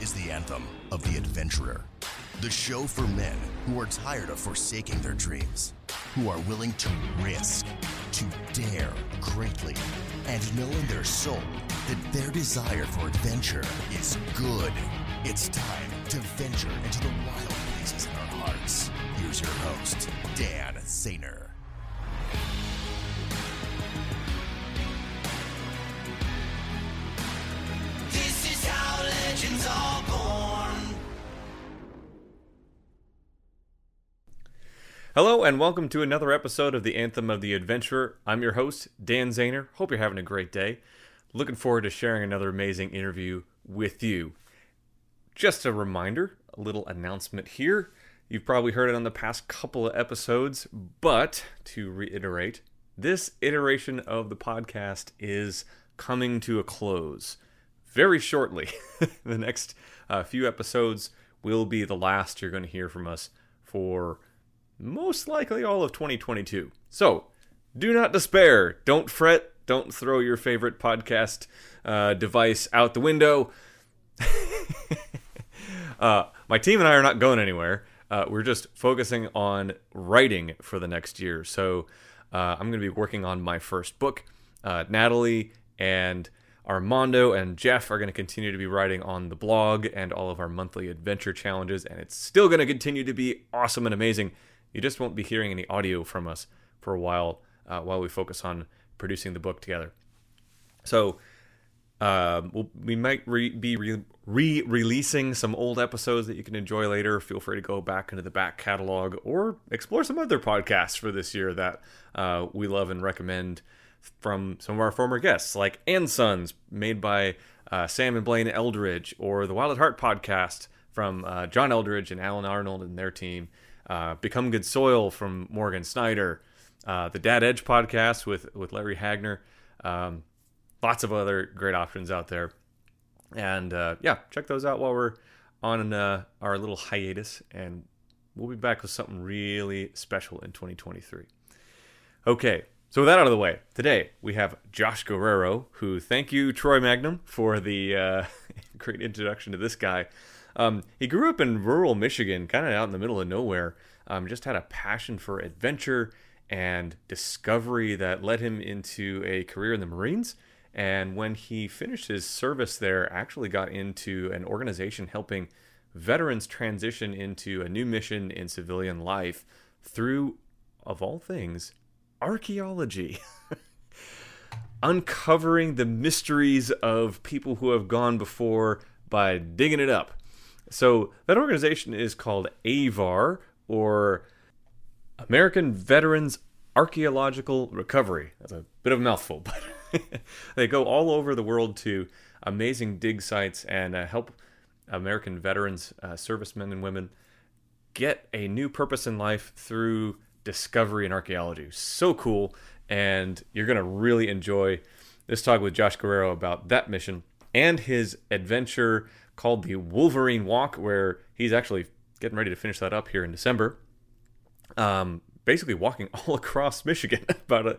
is the anthem of the adventurer. The show for men who are tired of forsaking their dreams, who are willing to risk, to dare greatly, and know in their soul that their desire for adventure is good. It's time to venture into the wild places in our hearts. Here's your host, Dan Sainer. Hello and welcome to another episode of the Anthem of the Adventurer. I'm your host, Dan Zahner. Hope you're having a great day. Looking forward to sharing another amazing interview with you. Just a reminder, a little announcement here. You've probably heard it on the past couple of episodes, but to reiterate, this iteration of the podcast is coming to a close very shortly. the next uh, few episodes will be the last you're going to hear from us for most likely all of 2022. So do not despair. Don't fret. Don't throw your favorite podcast uh, device out the window. uh, my team and I are not going anywhere. Uh, we're just focusing on writing for the next year. So uh, I'm going to be working on my first book. Uh, Natalie and Armando and Jeff are going to continue to be writing on the blog and all of our monthly adventure challenges, and it's still going to continue to be awesome and amazing. You just won't be hearing any audio from us for a while uh, while we focus on producing the book together. So um, we'll, we might re- be re releasing some old episodes that you can enjoy later. Feel free to go back into the back catalog or explore some other podcasts for this year that uh, we love and recommend from some of our former guests, like And Sons, made by uh, Sam and Blaine Eldredge, or the Wild at Heart podcast from uh, John Eldredge and Allen Arnold and their team. Uh, Become Good Soil from Morgan Snyder, uh, the Dad Edge podcast with with Larry Hagner. Um, lots of other great options out there. And uh, yeah, check those out while we're on uh, our little hiatus, and we'll be back with something really special in 2023. Okay, so with that out of the way, today we have Josh Guerrero, who thank you, Troy Magnum, for the uh, great introduction to this guy. Um, he grew up in rural Michigan, kind of out in the middle of nowhere. Um, just had a passion for adventure and discovery that led him into a career in the Marines. And when he finished his service there, actually got into an organization helping veterans transition into a new mission in civilian life through, of all things, archaeology. Uncovering the mysteries of people who have gone before by digging it up. So that organization is called AVAR, or American Veterans Archaeological Recovery. That's a bit of a mouthful, but they go all over the world to amazing dig sites and uh, help American veterans, uh, servicemen and women, get a new purpose in life through discovery and archaeology. So cool. And you're going to really enjoy this talk with Josh Guerrero about that mission and his adventure called the Wolverine Walk, where he's actually getting ready to finish that up here in December. Um, basically walking all across Michigan, about a,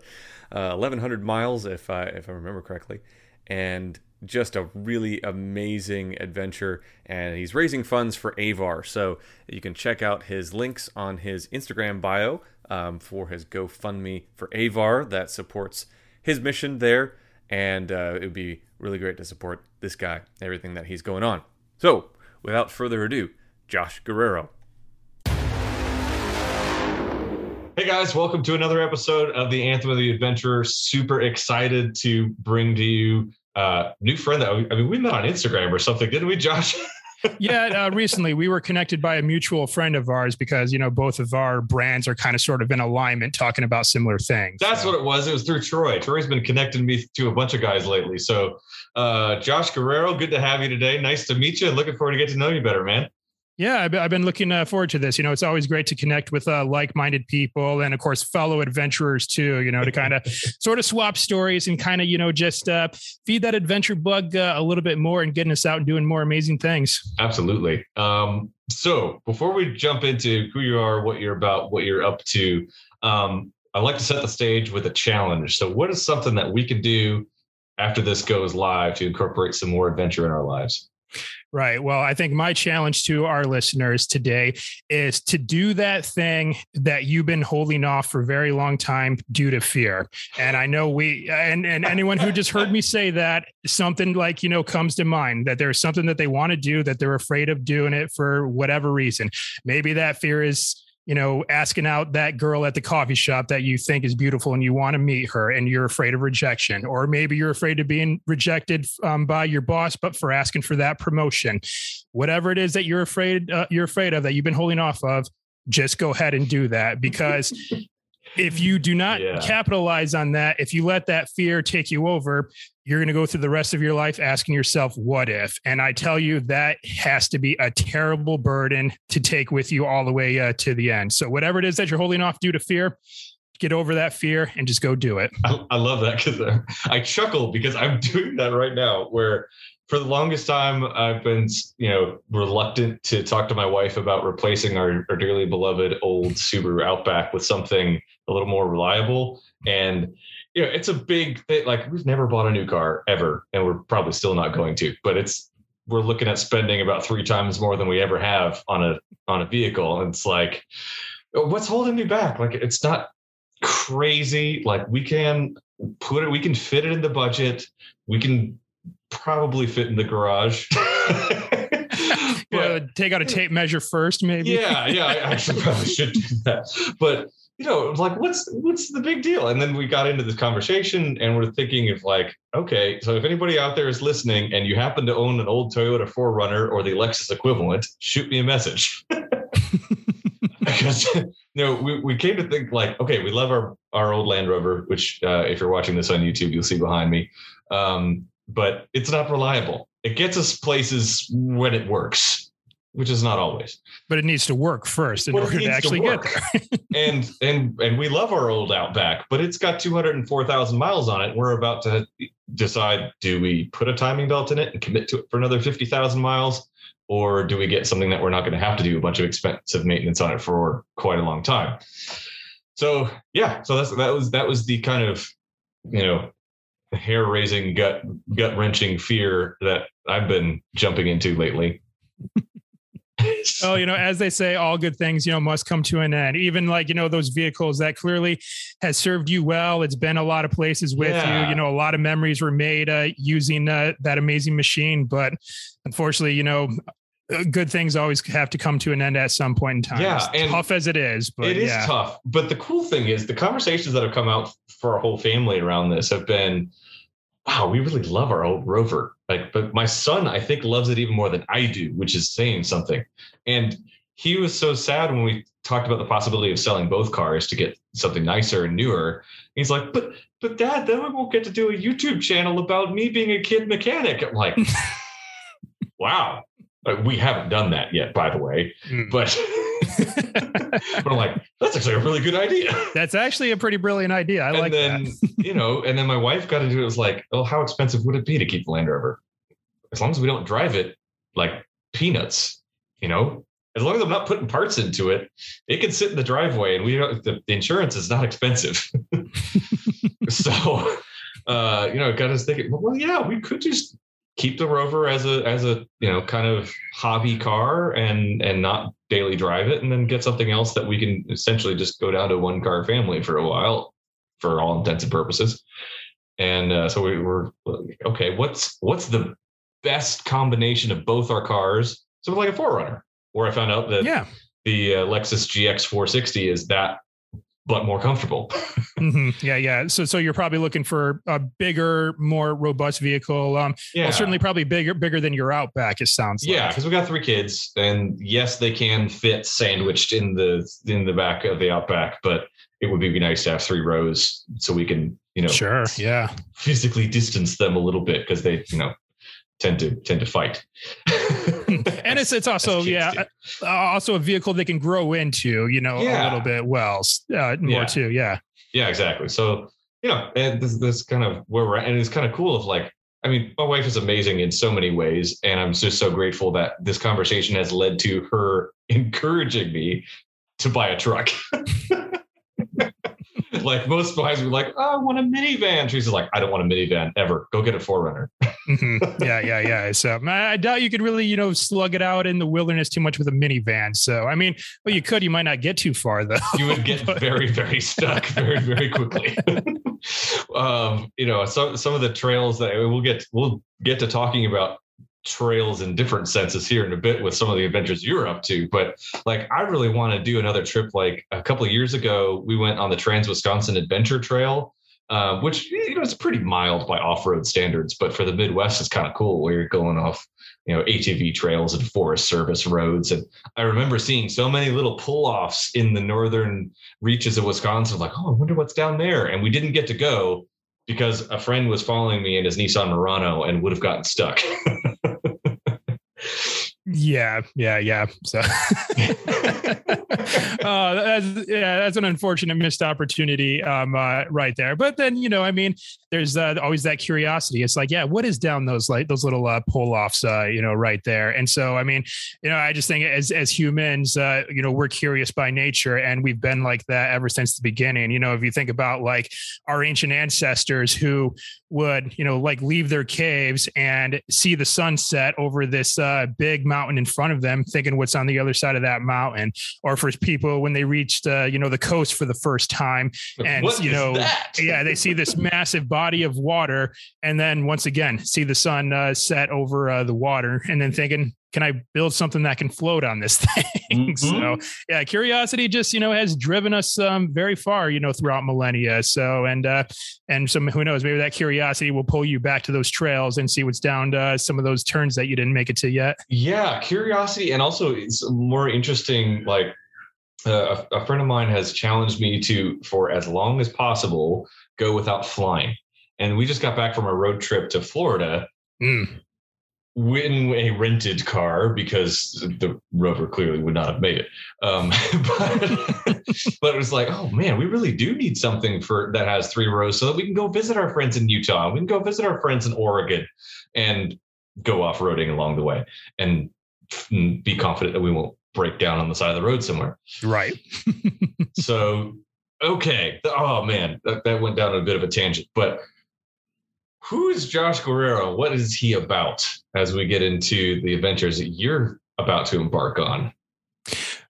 uh, 1,100 miles, if I if I remember correctly, and just a really amazing adventure. And he's raising funds for Avar, so you can check out his links on his Instagram bio um, for his GoFundMe for Avar that supports his mission there. And uh, it would be really great to support this guy, everything that he's going on. So, without further ado, Josh Guerrero. Hey guys, welcome to another episode of the Anthem of the Adventurer. Super excited to bring to you a uh, new friend that we, I mean we met on Instagram or something, didn't we, Josh? yeah, uh, recently we were connected by a mutual friend of ours because you know both of our brands are kind of sort of in alignment, talking about similar things. That's so. what it was. It was through Troy. Troy's been connecting me to a bunch of guys lately. So, uh, Josh Guerrero, good to have you today. Nice to meet you. Looking forward to get to know you better, man. Yeah, I've been looking uh, forward to this. You know, it's always great to connect with uh, like-minded people, and of course, fellow adventurers too. You know, to kind of sort of swap stories and kind of you know just uh, feed that adventure bug uh, a little bit more and getting us out and doing more amazing things. Absolutely. Um, so before we jump into who you are, what you're about, what you're up to, um, I like to set the stage with a challenge. So, what is something that we can do after this goes live to incorporate some more adventure in our lives? Right. Well, I think my challenge to our listeners today is to do that thing that you've been holding off for a very long time due to fear. And I know we and and anyone who just heard me say that something like, you know, comes to mind that there's something that they want to do that they're afraid of doing it for whatever reason. Maybe that fear is you know, asking out that girl at the coffee shop that you think is beautiful and you want to meet her and you're afraid of rejection. Or maybe you're afraid of being rejected um, by your boss, but for asking for that promotion. Whatever it is that you're afraid uh, you're afraid of that you've been holding off of, just go ahead and do that because if you do not yeah. capitalize on that, if you let that fear take you over, you're going to go through the rest of your life asking yourself, what if? And I tell you, that has to be a terrible burden to take with you all the way uh, to the end. So, whatever it is that you're holding off due to fear, get over that fear and just go do it. I, I love that because uh, I chuckle because I'm doing that right now where for the longest time I've been, you know, reluctant to talk to my wife about replacing our, our dearly beloved old Subaru Outback with something a little more reliable. And you know, it's a big thing. Like we've never bought a new car ever, and we're probably still not going to. But it's we're looking at spending about three times more than we ever have on a on a vehicle. And it's like, what's holding me back? Like it's not crazy. Like we can put it, we can fit it in the budget. We can probably fit in the garage. but, take out a tape measure first, maybe. Yeah, yeah, I actually probably should do that. But you know, like what's what's the big deal? And then we got into this conversation and we're thinking of like, okay, so if anybody out there is listening and you happen to own an old Toyota 4Runner or the Lexus equivalent, shoot me a message. because you know, we, we came to think like, okay, we love our our old Land Rover, which uh, if you're watching this on YouTube, you'll see behind me. Um, but it's not reliable. It gets us places when it works which is not always. But it needs to work first in order to actually to get there. and and and we love our old Outback, but it's got 204,000 miles on it. We're about to decide: do we put a timing belt in it and commit to it for another 50,000 miles, or do we get something that we're not going to have to do a bunch of expensive maintenance on it for quite a long time? So yeah, so that's that was that was the kind of you know hair raising gut gut wrenching fear that I've been jumping into lately oh, you know, as they say, all good things, you know, must come to an end. Even like, you know, those vehicles that clearly has served you well. It's been a lot of places with yeah. you. You know, a lot of memories were made uh, using uh, that amazing machine. But unfortunately, you know, good things always have to come to an end at some point in time. Yeah, as tough as it is, but it is yeah. tough. But the cool thing is the conversations that have come out for our whole family around this have been wow, we really love our old Rover. Like, but my son, I think, loves it even more than I do, which is saying something. And he was so sad when we talked about the possibility of selling both cars to get something nicer and newer. He's like, but but dad, then we won't get to do a YouTube channel about me being a kid mechanic. I'm like, wow. We haven't done that yet, by the way. Mm. But but I'm like, that's actually a really good idea. That's actually a pretty brilliant idea. I and like then, that. you know, and then my wife got into it. it was like, oh, how expensive would it be to keep the Land Rover? As long as we don't drive it like peanuts, you know, as long as I'm not putting parts into it, it can sit in the driveway and we don't, the, the insurance is not expensive. so, uh, you know, got us thinking, well, yeah, we could just keep the rover as a as a you know kind of hobby car and and not daily drive it and then get something else that we can essentially just go down to one car family for a while for all intents and purposes. And uh, so we were okay what's what's the best combination of both our cars? So like a 4Runner where i found out that yeah. the uh, lexus gx 460 is that but more comfortable. mm-hmm. Yeah, yeah. So, so you're probably looking for a bigger, more robust vehicle. Um, yeah, well, certainly probably bigger, bigger than your Outback. It sounds. Yeah, because like. we got three kids, and yes, they can fit sandwiched in the in the back of the Outback, but it would be nice to have three rows so we can, you know, sure, yeah, physically distance them a little bit because they, you know, tend to tend to fight. and it's it's also yeah uh, also a vehicle they can grow into you know yeah. a little bit well uh, more yeah. too yeah yeah exactly so you know and this this kind of where we're at and it's kind of cool of like I mean my wife is amazing in so many ways and I'm just so grateful that this conversation has led to her encouraging me to buy a truck. like most wives were like, oh, I want a minivan. She's like, I don't want a minivan ever. Go get a 4Runner. Mhm. Yeah, yeah, yeah. So I I doubt you could really, you know, slug it out in the wilderness too much with a minivan. So I mean, well, you could. You might not get too far though. you would get very, very stuck very, very quickly. um, you know, some some of the trails that we'll get we'll get to talking about trails in different senses here in a bit with some of the adventures you're up to. But like I really want to do another trip. Like a couple years ago, we went on the Trans Wisconsin Adventure Trail. Uh, which you know it's pretty mild by off-road standards, but for the Midwest, it's kind of cool where you're going off, you know, ATV trails and Forest Service roads. And I remember seeing so many little pull-offs in the northern reaches of Wisconsin. Like, oh, I wonder what's down there. And we didn't get to go because a friend was following me in his Nissan Murano and would have gotten stuck. Yeah, yeah, yeah. So, uh, that's, yeah, that's an unfortunate missed opportunity, um, uh, right there. But then, you know, I mean, there's uh, always that curiosity. It's like, yeah, what is down those like those little uh, pull offs, uh, you know, right there. And so, I mean, you know, I just think as as humans, uh, you know, we're curious by nature, and we've been like that ever since the beginning. You know, if you think about like our ancient ancestors who would, you know, like leave their caves and see the sunset over this uh, big mountain in front of them, thinking what's on the other side of that mountain. Or for people when they reached, uh, you know, the coast for the first time, and What you know, yeah, they see this massive body of water, and then once again see the sun uh, set over uh, the water, and then thinking. Can I build something that can float on this thing? So, Mhm. yeah, curiosity just you know has driven us um, very far, you know, throughout millennia. So, and uh, and some who knows, maybe that curiosity will pull you back to those trails and see what's down uh, some of those turns that you didn't make it to yet. Yeah, curiosity, and also it's more interesting. Like uh, a, a friend of mine has challenged me to, for as long as possible, go without flying. And we just got back from a road trip to Florida Mm. In a rented car because the rover clearly would not have made it. Um, but, but it was like, oh man, we really do need something for that has three rows so that we can go visit our friends in Utah. We can go visit our friends in Oregon and go off roading along the way and be confident that we won't break down on the side of the road somewhere. Right. So, okay. Oh man, that, that went down a bit of a tangent, but who is Josh Guerrero? What is he about as we get into the adventures that you're about to embark on?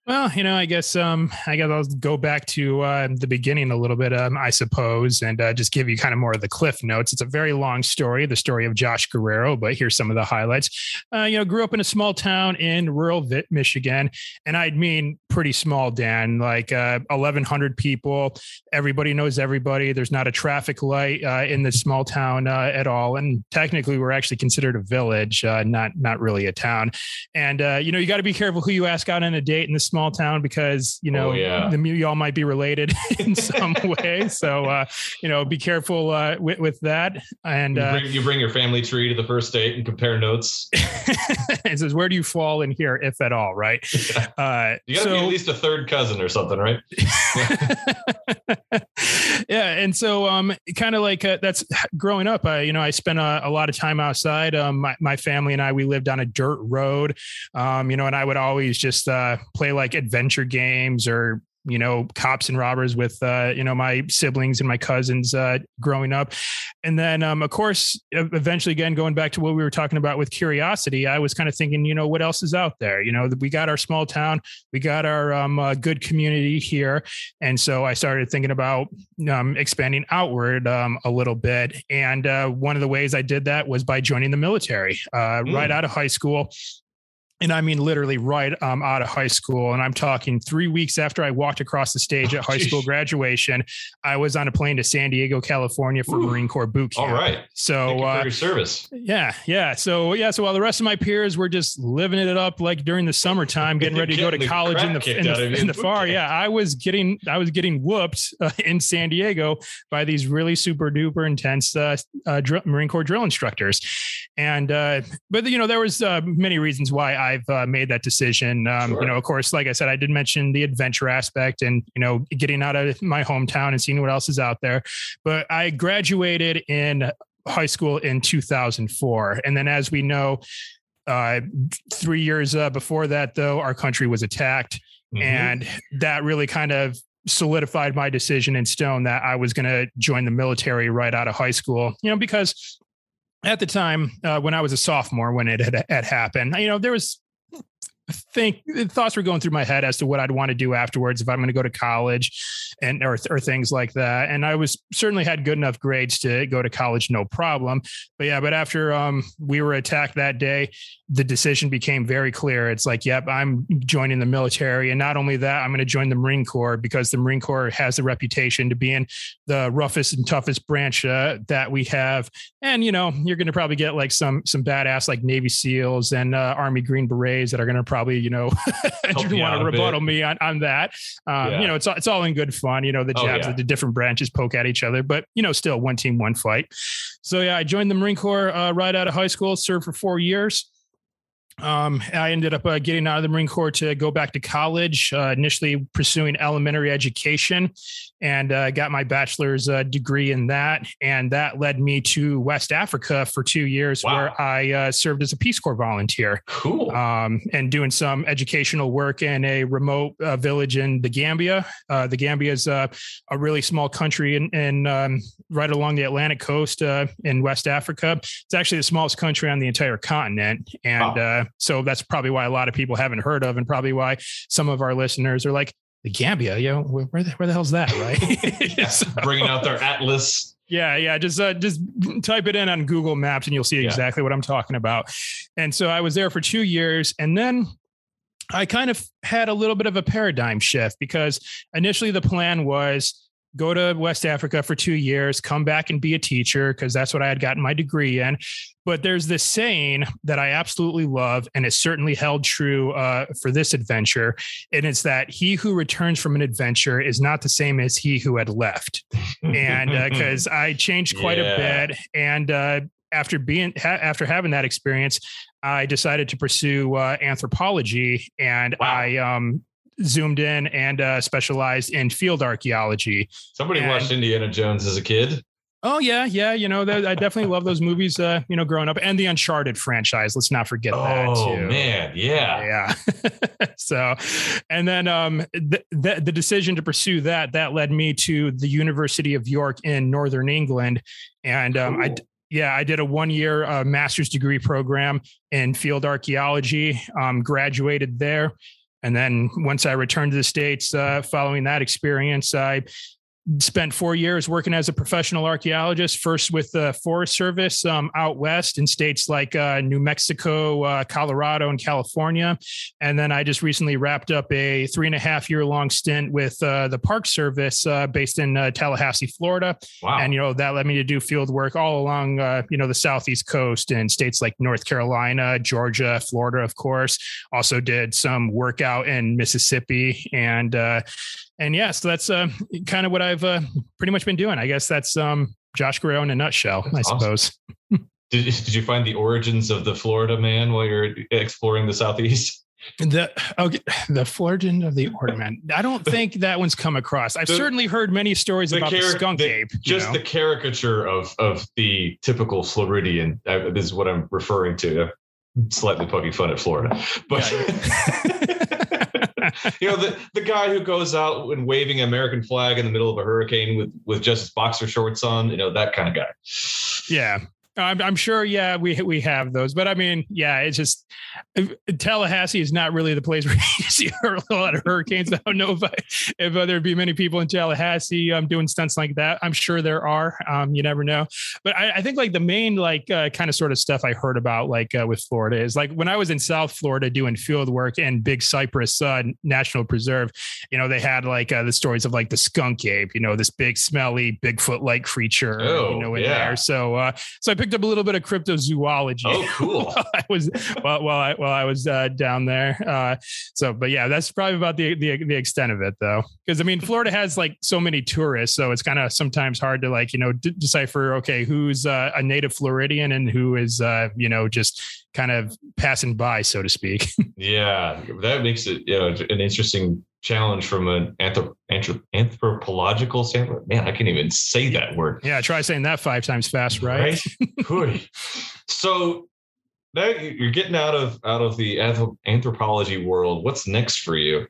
Well, you know, I guess um, I guess I'll go back to uh, the beginning a little bit, um, I suppose, and uh, just give you kind of more of the cliff notes. It's a very long story, the story of Josh Guerrero, but here's some of the highlights. Uh, you know, grew up in a small town in rural Michigan, and I'd mean pretty small, Dan, like uh, 1,100 people. Everybody knows everybody. There's not a traffic light uh, in this small town uh, at all, and technically, we're actually considered a village, uh, not not really a town. And uh, you know, you got to be careful who you ask out on a date in this small town because you know Oh, yeah. the y'all might be related in some way. So uh, you know, be careful uh, with, with that. And You uh, bring, you bring your family tree to the first date and compare notes. it says, where do you fall in here, if at all? Right. Uh, You got to so, be at least a third cousin or something, right? Yeah, and so um, kind of like uh, that's growing up. I you know I spent a, a lot of time outside. Um, my my family and I we lived on a dirt road. Um, you know, and I would always just uh, play like adventure games or you know cops and robbers with uh, you know my siblings and my cousins uh, growing up. And then um, of course eventually again going back to what we were talking about with curiosity i was kind of thinking you know what else is out there? You know we got our small town we got our um, uh, good community here. And so i started thinking about um, expanding outward um, a little bit. And uh, one of the ways i did that was by joining the military uh, right out of high school and I mean literally right um, out of high school. And I'm talking three weeks after I walked across the stage at high geez. school graduation, I was on a plane to San Diego, California for Ooh. Marine Corps boot camp. All right. So uh, service. yeah, yeah. So yeah, so while the rest of my peers were just living it up like during the summertime, getting ready to go to college in the in the, in the far. camp. Yeah, I was getting I was getting whooped uh, in San Diego by these really super duper intense uh, uh, drill, Marine Corps drill instructors, and uh, but you know there was uh, many reasons why I've uh, made that decision. Um, Sure. You know, of course, like I said, I did mention the adventure aspect and you know getting out of my hometown and seeing what else is out there. But I graduated in high school in 2004 and then as we know uh, three years uh, before that though our country was attacked Mhm. and that really kind of solidified my decision in stone that I was going to join the military right out of high school. You know, because at the time uh, when I was a sophomore, when it had, had happened, you know, there was think thoughts were going through my head as to what I'd want to do afterwards if I'm going to go to college and or, or things like that. And I was certainly had good enough grades to go to college, no problem. But yeah, but after um, we were attacked that day, the decision became very clear. It's like, yep, I'm joining the military. And not only that, I'm going to join the Marine Corps because the Marine Corps has the reputation to being the roughest and toughest branch uh, that we have. And, you know, you're going to probably get like some, some badass like Navy SEALs and uh, Army Green Berets that are going to probably, you know, you want to rebuttal me on, on that. Um, yeah. You know, it's, it's all in good fun. You know, the oh, jabs oh, yeah. that the different branches poke at each other, but, you know, still one team, one fight. So, yeah, I joined the Marine Corps uh, right out of high school, served for four years. Um, I ended up uh, getting out of the Marine Corps to go back to college, uh, initially pursuing elementary education and uh, got my bachelor's uh, degree in that. And that led me to West Africa for two years, wow. where I uh, served as a Peace Corps volunteer. Cool. Um, and doing some educational work in a remote uh, village in the Gambia. Uh, the Gambia is a really small country in, in um, right along the Atlantic coast uh, in West Africa. It's actually the smallest country on the entire continent. And wow. so that's probably why a lot of people haven't heard of, and probably why some of our listeners are like, the Gambia, you know, where the, where the hell's that, right? so, Bringing out their atlas. Yeah, yeah. Just uh, just type it in on Google Maps and you'll see exactly yeah. what I'm talking about. And so I was there for two years, and then I kind of had a little bit of a paradigm shift because initially the plan was go to West Africa for two years, come back and be a teacher because that's what I had gotten my degree in. But there's this saying that I absolutely love, and it's certainly held true uh, for this adventure. And it's that he who returns from an adventure is not the same as he who had left. and because uh, I changed quite yeah. a bit. And uh, after being ha- after having that experience, I decided to pursue uh, anthropology, and wow. I um, zoomed in and uh, specialized in field archaeology. Somebody and, watched Indiana Jones as a kid. Oh yeah, yeah. You know, I definitely love those movies. Uh, you know, growing up, and the Uncharted franchise. Let's not forget oh, that. Oh man, yeah, yeah. so, and then um, the, the, the decision to pursue that that led me to the University of York in Northern England, and um, cool. I yeah, I did a one year uh, master's degree program in field archaeology. Um, graduated there. And then once I returned to the States uh, following that experience, I spent four years working as a professional archaeologist, first with the Forest Service um, out west in states like uh, New Mexico, uh, Colorado, and California. And then I just recently wrapped up a three and a half year long stint with uh, the Park Service uh, based in uh, Tallahassee, Florida. Wow. And, you know, that led me to do field work all along, uh, you know, the Southeast coast in states like North Carolina, Georgia, Florida, of course. Also did some work out in Mississippi and, and yeah, so that's uh, kind of what I've uh, pretty much been doing. I guess that's um, Josh Guerrero in a nutshell, that's I awesome. suppose. did, did you find the origins of the Florida man while you're exploring the Southeast? The okay, the origin of the ornament. I don't think that one's come across. I've the, certainly heard many stories about the skunk the, ape. Just know? the caricature of of the typical Floridian uh, is what I'm referring to. Slightly poking fun at Florida, but. Yeah. you know, the, the guy who goes out and waving an American flag in the middle of a hurricane with, with just his boxer shorts on, you know, that kind of guy. Yeah. I'm, I'm sure, yeah, we we have those, but I mean, yeah, it's just Tallahassee is not really the place where you see a lot of hurricanes. I don't know if I, if there'd be many people in Tallahassee um, doing stunts like that. I'm sure there are. Um, you never know, but I, I think like the main like uh, kind of sort of stuff I heard about like uh, with Florida is like when I was in South Florida doing field work in Big Cypress uh, National Preserve, you know, they had like uh, the stories of like the skunk ape, you know, this big smelly Bigfoot like creature, oh, you know, in yeah. there. So, uh, so I picked up a little bit of cryptozoology. Oh, cool. I was while, while I while I was uh, down there. Uh, so, but yeah, that's probably about the the, the extent of it, though. Because I mean, Florida has like so many tourists, so it's kind of sometimes hard to like you know d- decipher. Okay, who's uh, a native Floridian and who is uh, you know just kind of passing by, so to speak. yeah, that makes it you know an interesting challenge from an anthrop- anthrop- anthropological standpoint. Man, I can't even say that word. Yeah, try saying that five times fast, right? right? so now you're getting out of out of the anthropology world. What's next for you?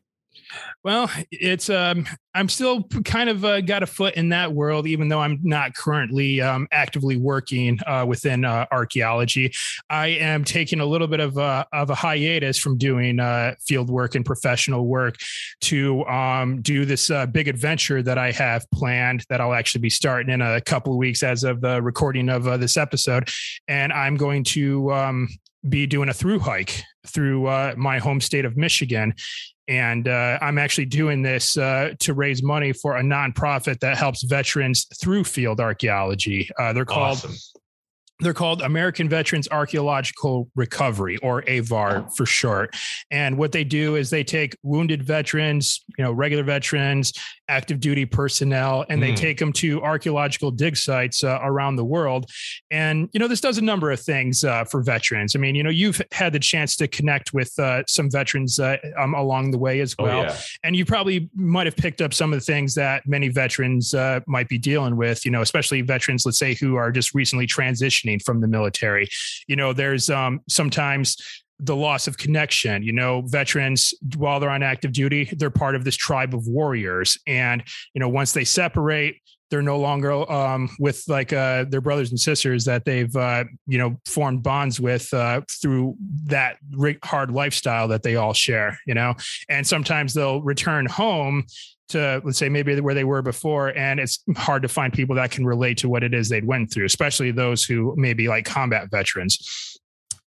Well, it's um, I'm still kind of uh, got a foot in that world, even though I'm not currently um, actively working uh, within uh, archaeology. I am taking a little bit of a, of a hiatus from doing uh, field work and professional work to um, do this uh, big adventure that I have planned that I'll actually be starting in a couple of weeks as of the recording of uh, this episode, and I'm going to um, be doing a through hike through uh, my home state of Michigan. And uh, I'm actually doing this uh, to raise money for a nonprofit that helps veterans through field archaeology. Uh, they're called Awesome. They're called American Veterans Archaeological Recovery, or AVAR for short. And what they do is they take wounded veterans, you know, regular veterans, active duty personnel, and they Mm. take them to archaeological dig sites uh, around the world. And you know, this does a number of things uh, for veterans. I mean, you know, you've had the chance to connect with uh, some veterans uh, um, along the way as Oh well yeah. and you probably might have picked up some of the things that many veterans uh, might be dealing with you know especially veterans let's say who are just recently transitioning from the military. You know there's um, sometimes the loss of connection you know veterans while they're on active duty they're part of this tribe of warriors. And you know once they separate they're no longer um, with like uh, their brothers and sisters that they've uh, you know formed bonds with uh, through that hard lifestyle that they all share you know? And sometimes they'll return home to let's say maybe where they were before and it's hard to find people that can relate to what it is they'd went through especially those who may be like combat veterans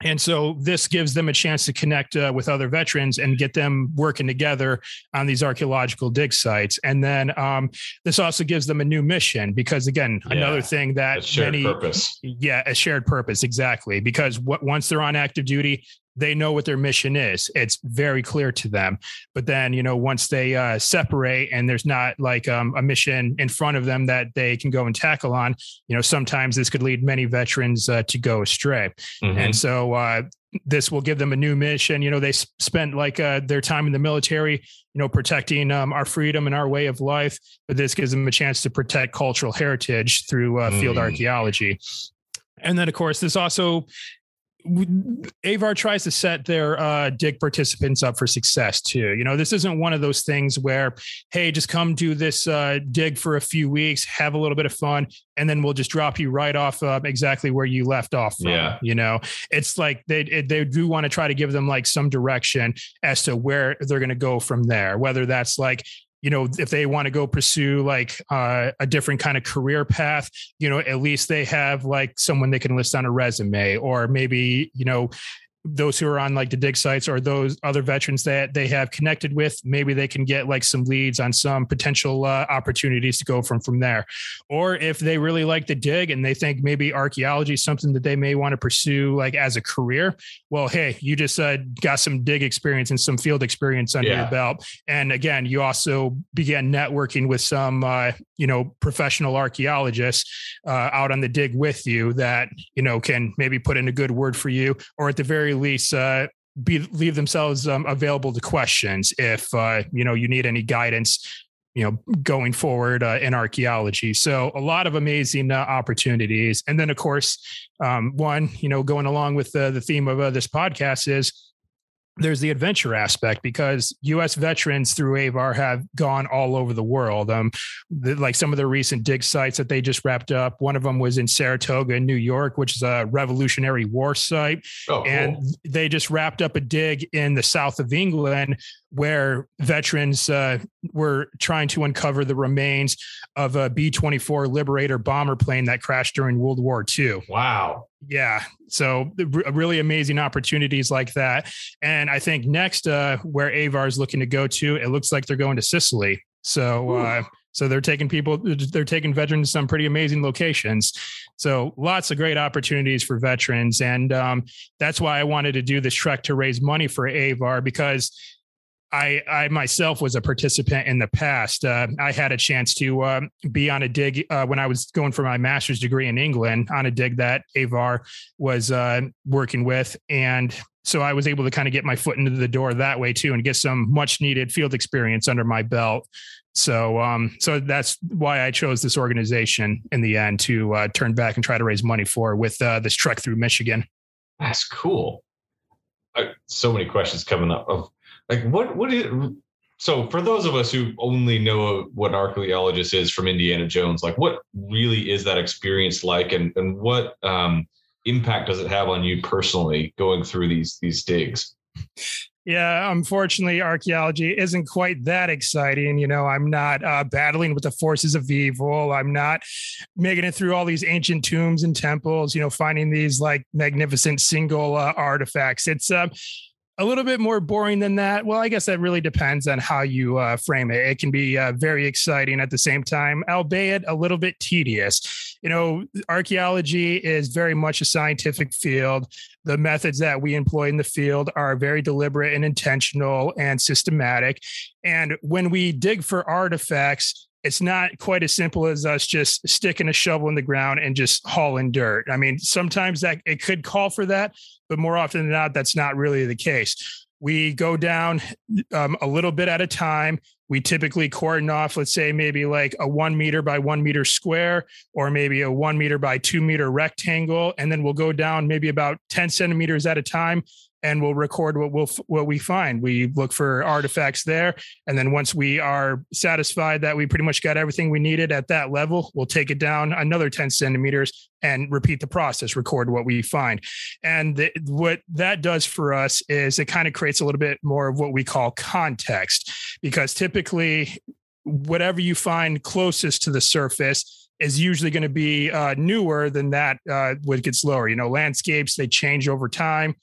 and so this gives them a chance to connect uh, with other veterans and get them working together on these archaeological dig sites and then um, this also gives them a new mission because again Yeah. another thing that many purpose. yeah, a shared purpose, exactly. Because what, once they're on active duty, they know what their mission is. It's very clear to them. But then, you know, once they uh, separate and there's not like um, a mission in front of them that they can go and tackle on, you know, sometimes this could lead many veterans uh, to go astray. Mhm. And so uh, this will give them a new mission. You know, they spent like uh, their time in the military, you know, protecting um, our freedom and our way of life. But this gives them a chance to protect cultural heritage through uh, field Mm. archaeology. And then, of course, this also Avar tries to set their uh, dig participants up for success too. You know, this isn't one of those things where, hey, just come do this uh, dig for a few weeks, have a little bit of fun, and then we'll just drop you right off uh, exactly where you left off from. Yeah. You know, it's like they it- they do want to try to give them like some direction as to where they're going to go from there. Whether that's like you know if they want to go pursue like uh, a different kind of career path you know at least they have like someone they can list on a resume or maybe you know those who are on like the dig sites or those other veterans that they have connected with maybe they can get like some leads on some potential uh, opportunities to go from from there. Or if they really like the dig and they think maybe archaeology is something that they may want to pursue like as a career well hey you just uh, got some dig experience and some field experience under Yeah. your belt. And again you also began networking with some uh, you know professional archaeologists uh, out on the dig with you that you know can maybe put in a good word for you. Or at the very least uh, be leave themselves um, available to questions if uh, you know you need any guidance you know going forward uh, in archaeology. So a lot of amazing uh, opportunities. And then of course um, one you know going along with the, the theme of uh, this podcast is there's the adventure aspect because U.S. veterans through AVAR have gone all over the world. Um, the, like some of the recent dig sites that they just wrapped up. One of them was in Saratoga, in New York, which is a Revolutionary War site, Oh, cool. and they just wrapped up a dig in the south of England where veterans uh, were trying to uncover the remains of a B 24 Liberator bomber plane that crashed during World War II. wow. Yeah. So really amazing opportunities like that. And I think next, uh, where Avar is looking to go to, it looks like they're going to Sicily. So, uh, so they're taking people, they're taking veterans to some pretty amazing locations. So lots of great opportunities for veterans. And um, that's why I wanted to do this trek to raise money for Avar because I, I myself was a participant in the past. Uh, I had a chance to um, be on a dig uh, when I was going for my master's degree in England on a dig that Avar was uh, working with. And so I was able to kind of get my foot into the door that way too and get some much needed field experience under my belt. So, um, so that's why I chose this organization in the end to uh, turn back and try to raise money for with uh, this trek through Michigan. That's cool. Uh, so many questions coming up of like what what is so for those of us who only know what an archaeologist is from Indiana Jones, like what really is that experience like, and and what um, impact does it have on you personally going through these these digs? Yeah, unfortunately, archaeology isn't quite that exciting. You know, I'm not uh, battling with the forces of evil. I'm not making it through all these ancient tombs and temples. You know, finding these like magnificent single uh, artifacts. It's uh, a little bit more boring than that. Well, I guess that really depends on how you uh, frame it. It can be uh, very exciting at the same time, albeit a little bit tedious. You know, archaeology is very much a scientific field. The methods that we employ in the field are very deliberate and intentional and systematic. And when we dig for artifacts, it's not quite as simple as us just sticking a shovel in the ground and just hauling dirt. I mean, sometimes that it could call for that, but more often than not, that's not really the case. We go down um, a little bit at a time. We typically cordon off, let's say maybe like a one meter by one meter square, or maybe a one meter by two meter rectangle. And then we'll go down maybe about 10 centimeters at a time and we'll record what we'll what we find. We look for artifacts there, and then once we are satisfied that we pretty much got everything we needed at that level, we'll take it down another 10 centimeters and repeat the process, record what we find. And the, what that does for us is it kind of creates a little bit more of what we call context, because typically whatever you find closest to the surface is usually going to be uh, newer than that uh, it gets lower. You know, landscapes they change over time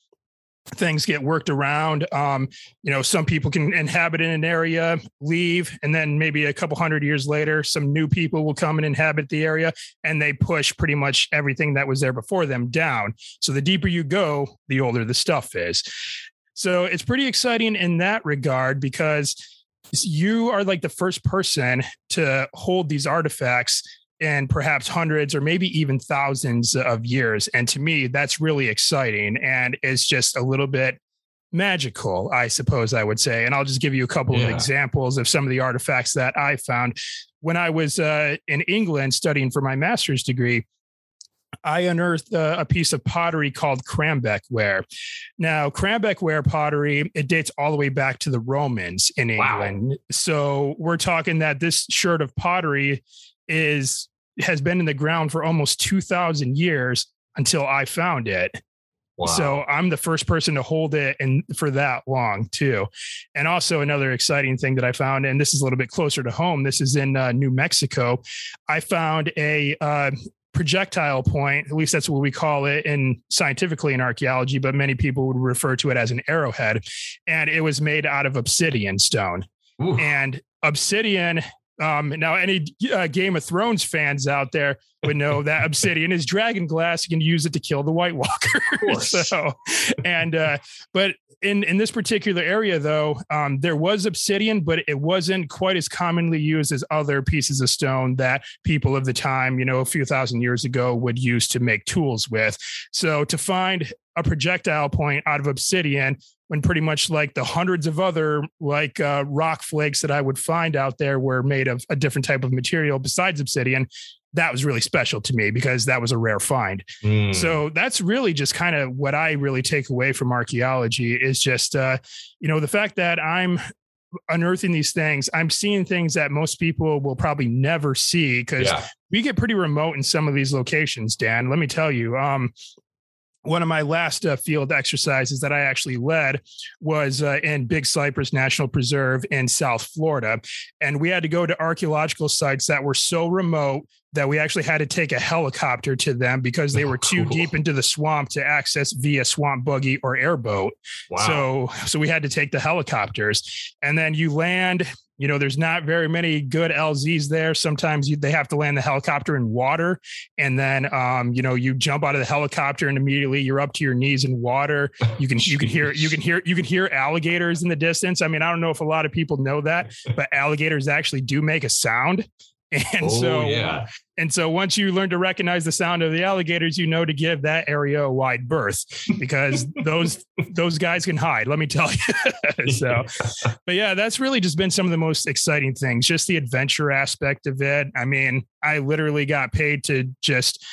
things get worked around. Um, you know, some people can inhabit in an area, leave, and then maybe a couple hundred years later, some new people will come and inhabit the area, and they push pretty much everything that was there before them down. So the deeper you go, the older the stuff is. So it's pretty exciting in that regard because you are like the first person to hold these artifacts in perhaps hundreds or maybe even thousands of years. And to me, that's really exciting. And it's just a little bit magical, I suppose I would say. And I'll just give you a couple yeah. of examples of some of the artifacts that I found. When I was uh, in England studying for my master's degree, I unearthed uh, a piece of pottery called Crambeck ware. Now, Crambeck ware pottery, it dates all the way back to the Romans in England. Wow. So we're talking that this shirt of pottery is has been in the ground for almost 2000 years until I found it. Wow. So I'm the first person to hold it and for that long too. And also another exciting thing that I found, and this is a little bit closer to home. This is in uh, New Mexico. I found a uh, projectile point. At least that's what we call it in scientifically in archaeology, but many people would refer to it as an arrowhead. And it was made out of obsidian stone. Ooh. And obsidian um, now, any uh, Game of Thrones fans out there would know that obsidian is dragon glass. You can use it to kill the White Walker. so, and uh, but in in this particular area, though, um, there was obsidian, but it wasn't quite as commonly used as other pieces of stone that people of the time, you know, a few thousand years ago, would use to make tools with. So, to find a projectile point out of obsidian when pretty much like the hundreds of other like uh, rock flakes that I would find out there were made of a different type of material besides obsidian. That was really special to me because that was a rare find. Mm. So that's really just kind of what I really take away from archaeology is just, uh, you know, the fact that I'm unearthing these things, I'm seeing things that most people will probably never see because yeah. we get pretty remote in some of these locations, Dan. Let me tell you. Um, one of my last uh, field exercises that I actually led was uh, in Big Cypress National Preserve in South Florida. And we had to go to archaeological sites that were so remote that we actually had to take a helicopter to them because they were too cool. deep into the swamp to access via swamp buggy or airboat. Wow. So so we had to take the helicopters and then you land you know there's not very many good lzs there. Sometimes you, they have to land the helicopter in water and then um, you know you jump out of the helicopter and immediately you're up to your knees in water. You can you can hear you can hear you can hear alligators in the distance. I mean i don't know if a lot of people know that but alligators actually do make a sound and oh, so, yeah. Uh, and so once you learn to recognize the sound of the alligators, you know to give that area a wide berth because those those guys can hide. Let me tell you. so, but yeah, that's really just been some of the most exciting things. Just the adventure aspect of it. I mean, I literally got paid to just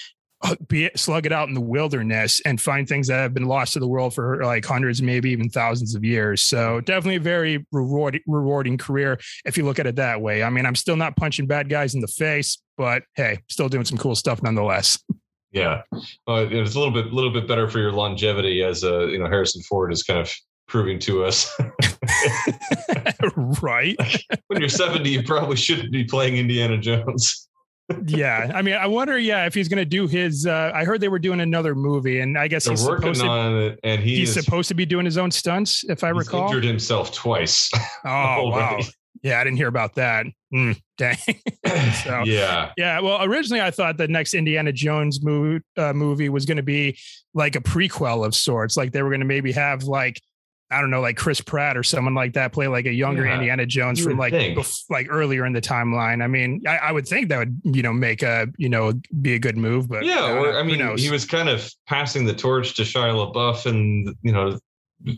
uh, be slug it out in the wilderness and find things that have been lost to the world for like hundreds, maybe even thousands of years. So definitely a very rewarding, rewarding career if you look at it that way. I mean, I'm still not punching bad guys in the face, but hey, still doing some cool stuff nonetheless. Yeah, uh, it's a little bit, little bit better for your longevity, as uh, you know, Harrison Ford is kind of proving to us. right. when you're 70, you probably shouldn't be playing Indiana Jones. Yeah, I mean, I wonder, yeah, if he's going to do his. Uh, I heard they were doing another movie, and I guess They're he's working supposed to, on it, and he he's is, supposed to be doing his own stunts, if I recall. injured himself twice. Oh wow, yeah, I didn't hear about that. Mm, dang. So- yeah, Yeah, well, originally I thought the next Indiana Jones movie uh, movie was going to be like a prequel of sorts. Like they were going to maybe have like I don't know, like Chris Pratt or someone like that play like a younger Yeah, Indiana Jones you from like bef- like earlier in the timeline. I mean, I, I would think that would you know make a you know be a good move, but yeah. uh, Or I mean, he was kind of passing the torch to Shia LaBeouf, and you know,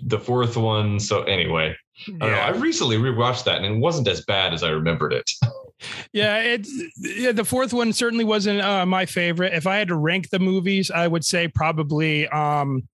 the fourth one. So anyway, I don't know. I recently rewatched that, and it wasn't as bad as I remembered it. Yeah, it's yeah, the fourth one certainly wasn't uh, my favorite. If I had to rank the movies, I would say probably um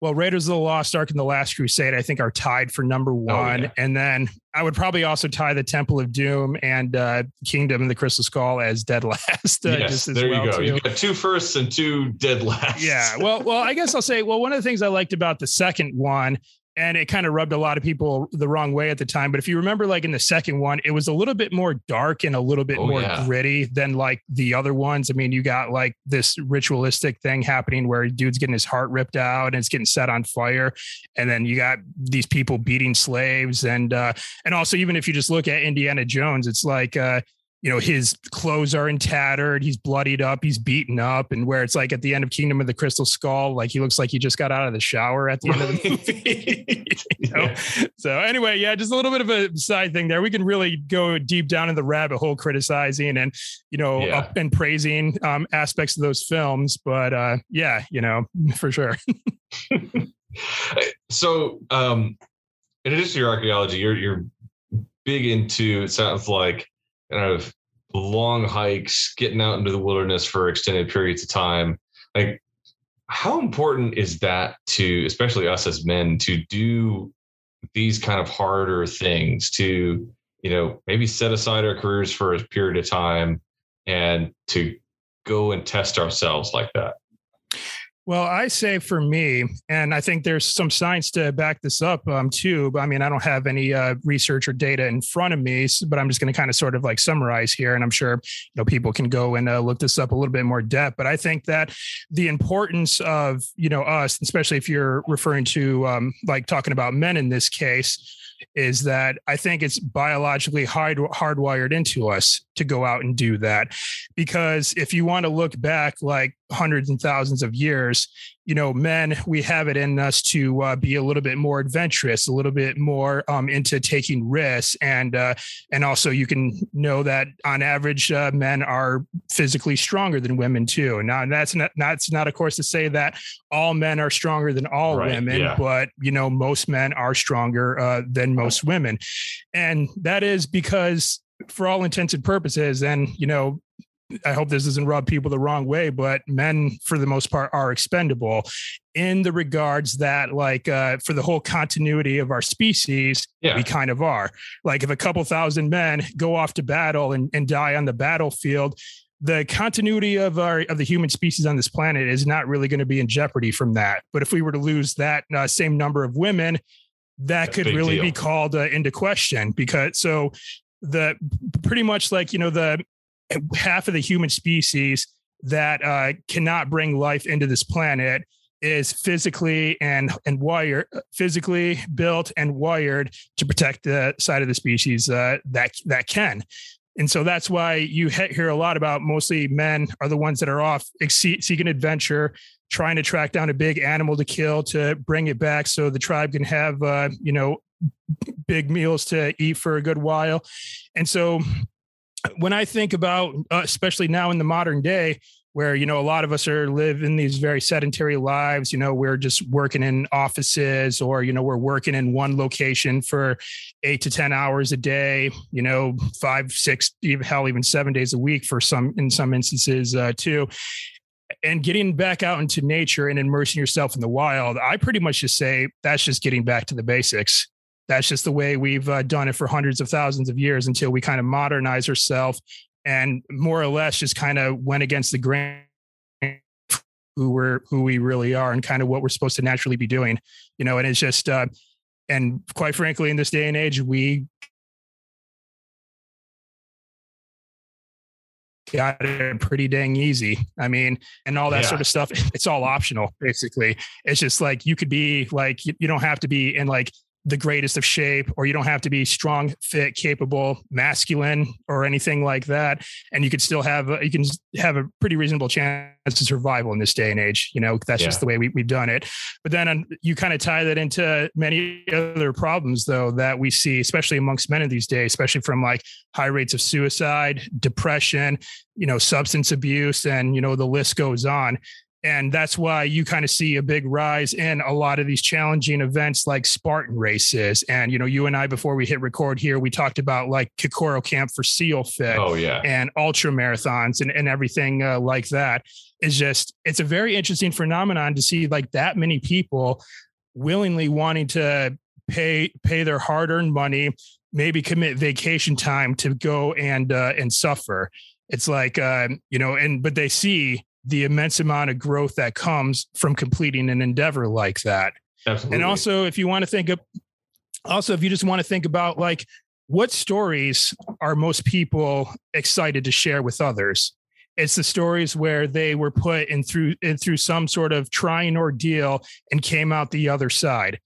well, Raiders of the Lost Ark and The Last Crusade, I think are tied for number one. yeah. And then I would probably also tie the Temple of Doom and uh Kingdom and the Crystal Skull as dead last. Uh, yes, just as there well, you go. too. You've got two firsts and two dead last. Yeah. Well, well, I guess I'll say, well, one of the things I liked about the second one, and it kind of rubbed a lot of people the wrong way at the time. But if you remember, like in the second one, it was a little bit more dark and a little bit Oh, more yeah. gritty than like the other ones. I mean, you got like this ritualistic thing happening where dude's getting his heart ripped out and it's getting set on fire. And then you got these people beating slaves. And uh, and also even if you just look at Indiana Jones, it's like uh you know his clothes are in tattered he's bloodied up he's beaten up and where it's like at the end of kingdom of the crystal skull like he looks like he just got out of the shower at the end of the movie you know? Yeah. so anyway yeah just a little bit of a side thing there we can really go deep down in the rabbit hole criticizing and you know Yeah. up and praising um, aspects of those films but uh yeah you know for sure so um in addition to your archaeology you're you're big into it sounds like kind of long hikes getting out into the wilderness for extended periods of time. Like how important is that to especially us as men to do these kind of harder things to you know maybe set aside our careers for a period of time and to go and test ourselves like that Well, I say for me, and I think there's some science to back this up um, too. But I mean, I don't have any uh, research or data in front of me, but I'm just going to kind of sort of like summarize here, and I'm sure you know people can go and uh, look this up a little bit more depth. But I think that the importance of you know us, especially if you're referring to um, like talking about men in this case, is that I think it's biologically hard, hardwired into us to go out and do that. Because if you want to look back like hundreds and thousands of years, you know, men, we have it in us to uh, be a little bit more adventurous, a little bit more um, into taking risks, and uh, and also you can know that on average, uh, men are physically stronger than women too. Now, that's not that's not, of course, to say that all men are stronger than all Right, women, yeah. but you know, most men are stronger uh, than most women, and that is because, for all intents and purposes, and you know, I hope this doesn't rub people the wrong way, but men, for the most part, are expendable in the regards that, like, uh, for the whole continuity of our species, yeah we kind of are. Like, if a couple thousand men go off to battle and, and die on the battlefield, the continuity of our of the human species on this planet is not really going to be in jeopardy from that. But if we were to lose that uh, same number of women, that That's could really deal. be called uh, into question because so the pretty much like you know the half of the human species that uh, cannot bring life into this planet is physically and and wired physically built and wired to protect the side of the species uh, that that can. And so that's why you hear a lot about mostly men are the ones that are off seeking adventure trying to track down a big animal to kill to bring it back so the tribe can have uh, you know big meals to eat for a good while. And so when I think about, uh, especially now in the modern day, where you know a lot of us are living these very sedentary lives, you know, we're just working in offices, or you know, we're working in one location for eight to ten hours a day, you know, five, six, even hell, even seven days a week for some, in some instances uh, too. and getting back out into nature and immersing yourself in the wild, I pretty much just say that's just getting back to the basics. That's just the way we've uh, done it for hundreds of thousands of years until we kind of modernize ourselves and more or less just kind of went against the grain who we're who we really are and kind of what we're supposed to naturally be doing you know and it's just uh and quite frankly in this day and age we got it pretty dang easy. I mean, and all that Yeah. sort of stuff. It's all optional, basically. It's just like you could be like, you, you don't have to be in like the greatest of shape, or you don't have to be strong, fit, capable, masculine, or anything like that. And you could still have, a, you can have a pretty reasonable chance of survival in this day and age. You know, that's just the way we, we've done it. But then um, you kind of tie that into many other problems, though, that we see, especially amongst men in these days, especially from like high rates of suicide, depression, you know, substance abuse, and, you know, the list goes on. And that's why you kind of see a big rise in a lot of these challenging events like Spartan races. And, you know, you and I, before we hit record here, we talked about like Kokoro Camp for SEAL Fit Oh yeah. and ultra marathons and, and everything uh, like that is just it's a very interesting phenomenon to see like that many people willingly wanting to pay pay their hard-earned money maybe commit vacation time to go and uh, and suffer it's like uh, you know and but they see the immense amount of growth that comes from completing an endeavor like that Absolutely. and also, if you want to think of, also, if you just want to think about like what stories are most people excited to share with others? It's the stories where they were put in through in through some sort of trying ordeal and came out the other side.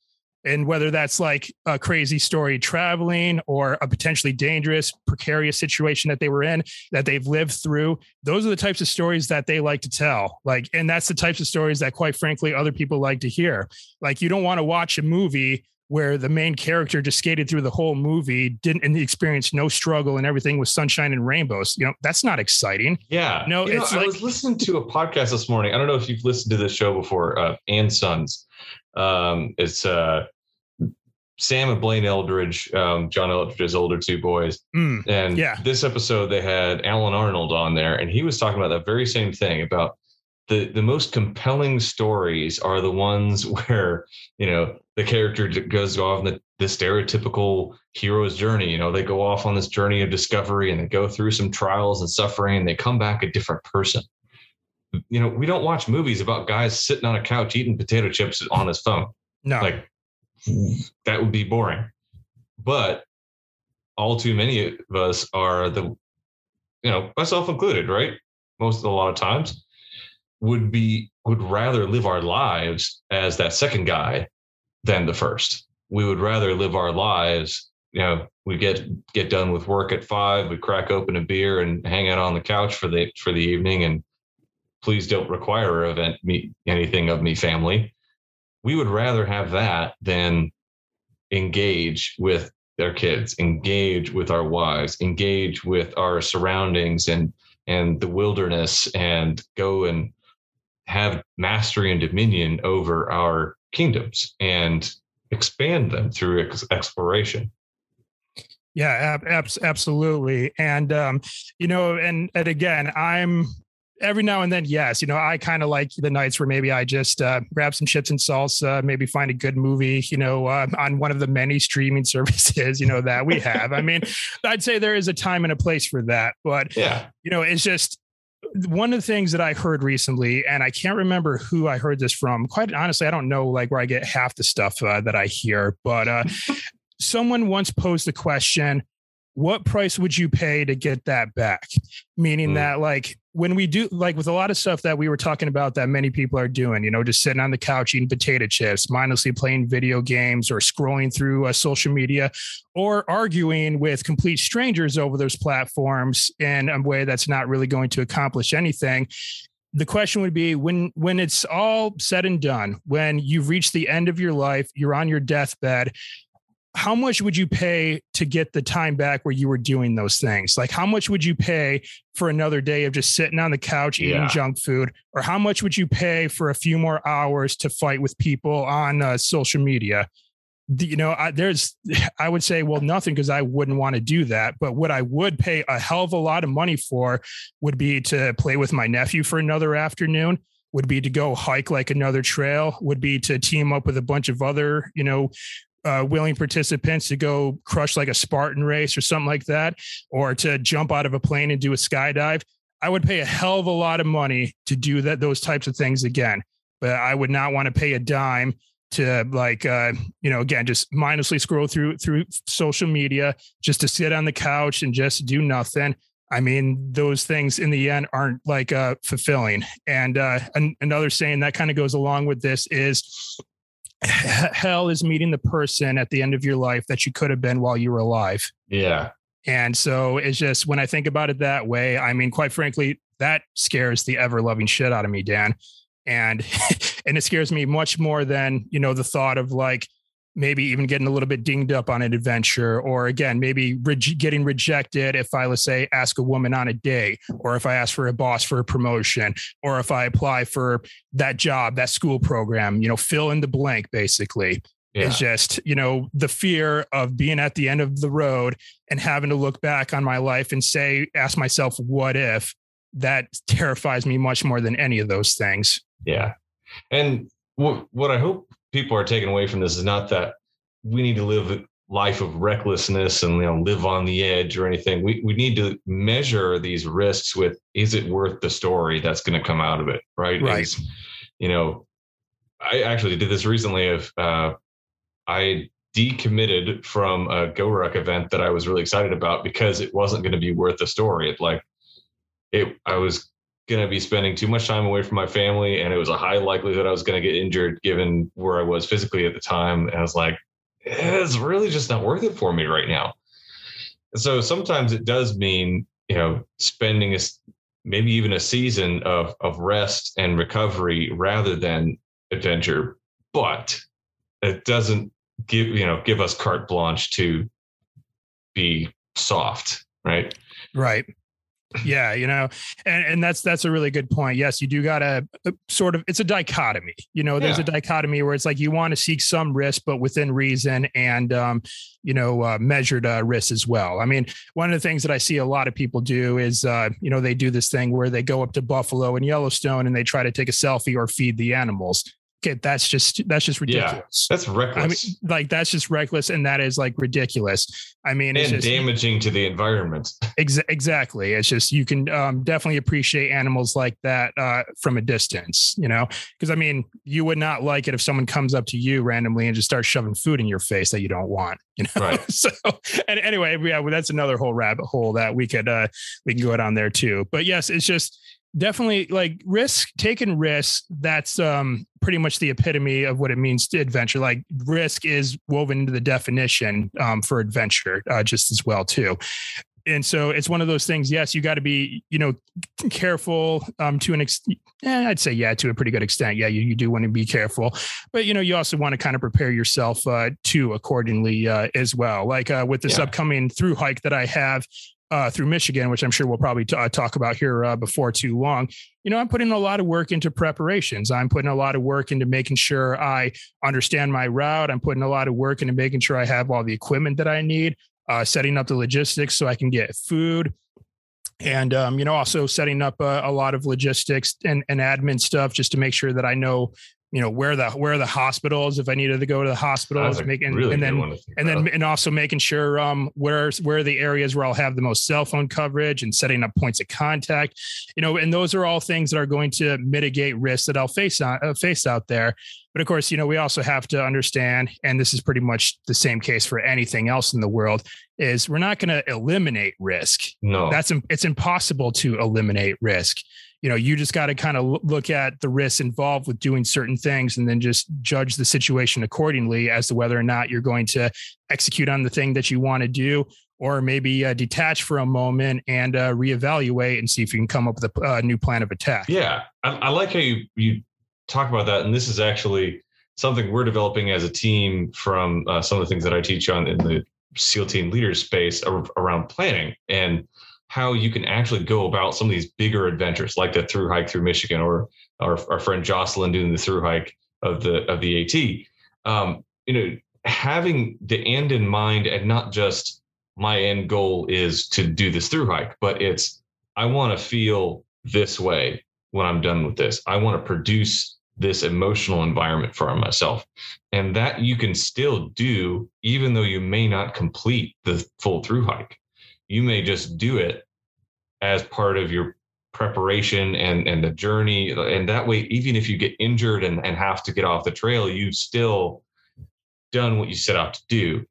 And whether that's like a crazy story traveling or a potentially dangerous, precarious situation that they were in that they've lived through, those are the types of stories that they like to tell. Like, and that's the types of stories that, quite frankly, other people like to hear. Like you don't want to watch a movie where the main character just skated through the whole movie, didn't and experienced no struggle and everything was sunshine and rainbows. You know, that's not exciting. Yeah. No, You know, it's I like- was listening to a podcast this morning. I don't know if you've listened to this show before, uh, and Sons. Um, it's uh, Sam and Blaine Eldredge, um, John Eldredge's older two boys. Mm, And Yeah. this episode, they had Allen Arnold on there, and he was talking about that very same thing about the the most compelling stories are the ones where you know the character goes off on the, the stereotypical hero's journey. You know, they go off on this journey of discovery and they go through some trials and suffering, and they come back a different person. You know, we don't watch movies about guys sitting on a couch eating potato chips on his phone. No. like that would be boring. But all too many of us are the you know myself included right? Most a lot of times would be would rather live our lives as that second guy than the first. We would rather live our lives you know we get get done with work at five we crack open a beer and hang out on the couch for the for the evening and please don't require it- me anything of me family we would rather have that than engage with their kids engage with our wives engage with our surroundings and and the wilderness and go and have mastery and dominion over our kingdoms and expand them through ex- exploration Yeah, ab- abs- absolutely. And um, you know, and and again, I'm every now and then, yes, you know, I kind of like the nights where maybe I just uh, grab some chips and salsa, maybe find a good movie, you know, uh, on one of the many streaming services, you know, that we have. I mean, I'd say there is a time and a place for that, but yeah you know, it's just one of the things that I heard recently, and I can't remember who I heard this from. Quite honestly, I don't know like where I get half the stuff uh, that I hear, but uh, someone once posed the question, what price would you pay to get that back? Meaning Mm. that like when we do like with a lot of stuff that we were talking about that many people are doing, you know, just sitting on the couch eating potato chips, mindlessly playing video games or scrolling through uh, social media or arguing with complete strangers over those platforms in a way that's not really going to accomplish anything. The question would be when when it's all said and done when you've reached the end of your life you're on your deathbed how much would you pay to get the time back where you were doing those things like how much would you pay for another day of just sitting on the couch eating Yeah. junk food or how much would you pay for a few more hours to fight with people on uh, social media you know, I, there's, I would say, well, nothing because I wouldn't want to do that. But what I would pay a hell of a lot of money for would be to play with my nephew for another afternoon, would be to go hike like another trail, would be to team up with a bunch of other, you know, uh, willing participants to go crush like a Spartan race or something like that, or to jump out of a plane and do a skydive. I would pay a hell of a lot of money to do that, those types of things again. But I would not want to pay a dime to like uh you know again just mindlessly scroll through through social media just to sit on the couch and just do nothing i mean those things in the end aren't like uh fulfilling and uh an- another saying that kind of goes along with this is hell is meeting the person at the end of your life that you could have been while you were alive Yeah. and so it's just when I think about it that way, I mean, quite frankly, that scares the ever loving shit out of me, Dan. And and it scares me much more than, you know, the thought of like maybe even getting a little bit dinged up on an adventure or again, maybe re- getting rejected if I let's say ask a woman on a date or if I ask for a boss for a promotion or if I apply for that job, that school program, you know, fill in the blank basically Yeah. is just you know the fear of being at the end of the road and having to look back on my life and say ask myself what if that terrifies me much more than any of those things Yeah. And what what I hope people are taking away from this is not that we need to live a life of recklessness and you know live on the edge or anything. We we need to measure these risks with is it worth the story that's going to come out of it, right? Right. Is, you know, I actually did this recently of uh I decommitted from a GoRuck event that I was really excited about because it wasn't going to be worth the story. It like it I was going to be spending too much time away from my family and it was a high likelihood I was going to get injured given where I was physically at the time and I was like it's really just not worth it for me right now. So sometimes it does mean, you know, spending a maybe even a season of of rest and recovery rather than adventure, but it doesn't give, you know, give us carte blanche to be soft, right? right yeah you know and and that's that's a really good point. Yes you do gotta uh, sort of it's a dichotomy you know there's Yeah. a dichotomy where it's like you want to seek some risk but within reason and um you know uh, measured uh, risk as well. I mean one of the things that i see a lot of people do is uh you know they do this thing where they go up to buffalo and yellowstone and they try to take a selfie or feed the animals okay that's just that's just ridiculous. Yeah. That's I mean, like that's just reckless, and that is like ridiculous. I mean, it's and just damaging to the environment. ex- exactly. It's just you can um, definitely appreciate animals like that uh, from a distance, you know. Because I mean, you would not like it if someone comes up to you randomly and just starts shoving food in your face that you don't want, you know. Right. so, and anyway, yeah, well, that's another whole rabbit hole that we could uh, we can go down there too. But yes, it's just definitely like risk taking risks that's um pretty much the epitome of what it means to adventure. Like risk is woven into the definition um for adventure uh, just as well too. And so it's one of those things yes you got to be you know careful um to an ex- eh, i'd say yeah to a pretty good extent. Yeah you, you do want to be careful. But you know you also want to kind of prepare yourself uh to accordingly uh as well. Like uh with this Yeah. upcoming through hike that i have uh, through Michigan, which I'm sure we'll probably t- uh, talk about here uh, before too long. You know, I'm putting a lot of work into preparations. I'm putting a lot of work into making sure I understand my route. I'm putting a lot of work into making sure I have all the equipment that I need, uh, setting up the logistics so I can get food. And um, you know, also setting up a, a lot of logistics and, and admin stuff just to make sure that I know, you know, where the where the hospitals if I needed to go to the hospitals, making really and then one to think and then about. and also making sure um where's where are the areas where I'll have the most cell phone coverage and setting up points of contact, you know, and those are all things that are going to mitigate risks that I'll face on uh, face out there. But of course, you know, we also have to understand, and this is pretty much the same case for anything else in the world, is we're not going to eliminate risk no, that's it's impossible to eliminate risk you know you just got to kind of look at the risks involved with doing certain things and then just judge the situation accordingly as to whether or not you're going to execute on the thing that you want to do or maybe uh, detach for a moment and uh, reevaluate and see if you can come up with a uh, new plan of attack. Yeah, I, I like how you you talk about that, and this is actually something we're developing as a team from uh, some of the things that I teach on in the SEAL team leaders space around planning. And how you can actually go about some of these bigger adventures, like the through hike through Michigan, or our, our friend Jocelyn doing the through hike of the of the AT. Um, you know, having the end in mind and not just my end goal is to do this through hike, but it's I want to feel this way when I'm done with this. I want to produce this emotional environment for myself. And that you can still do, even though you may not complete the full through hike. You may just do it as part of your preparation and, and the journey. And that way, even if you get injured and, and have to get off the trail, you've still done what you set out to do.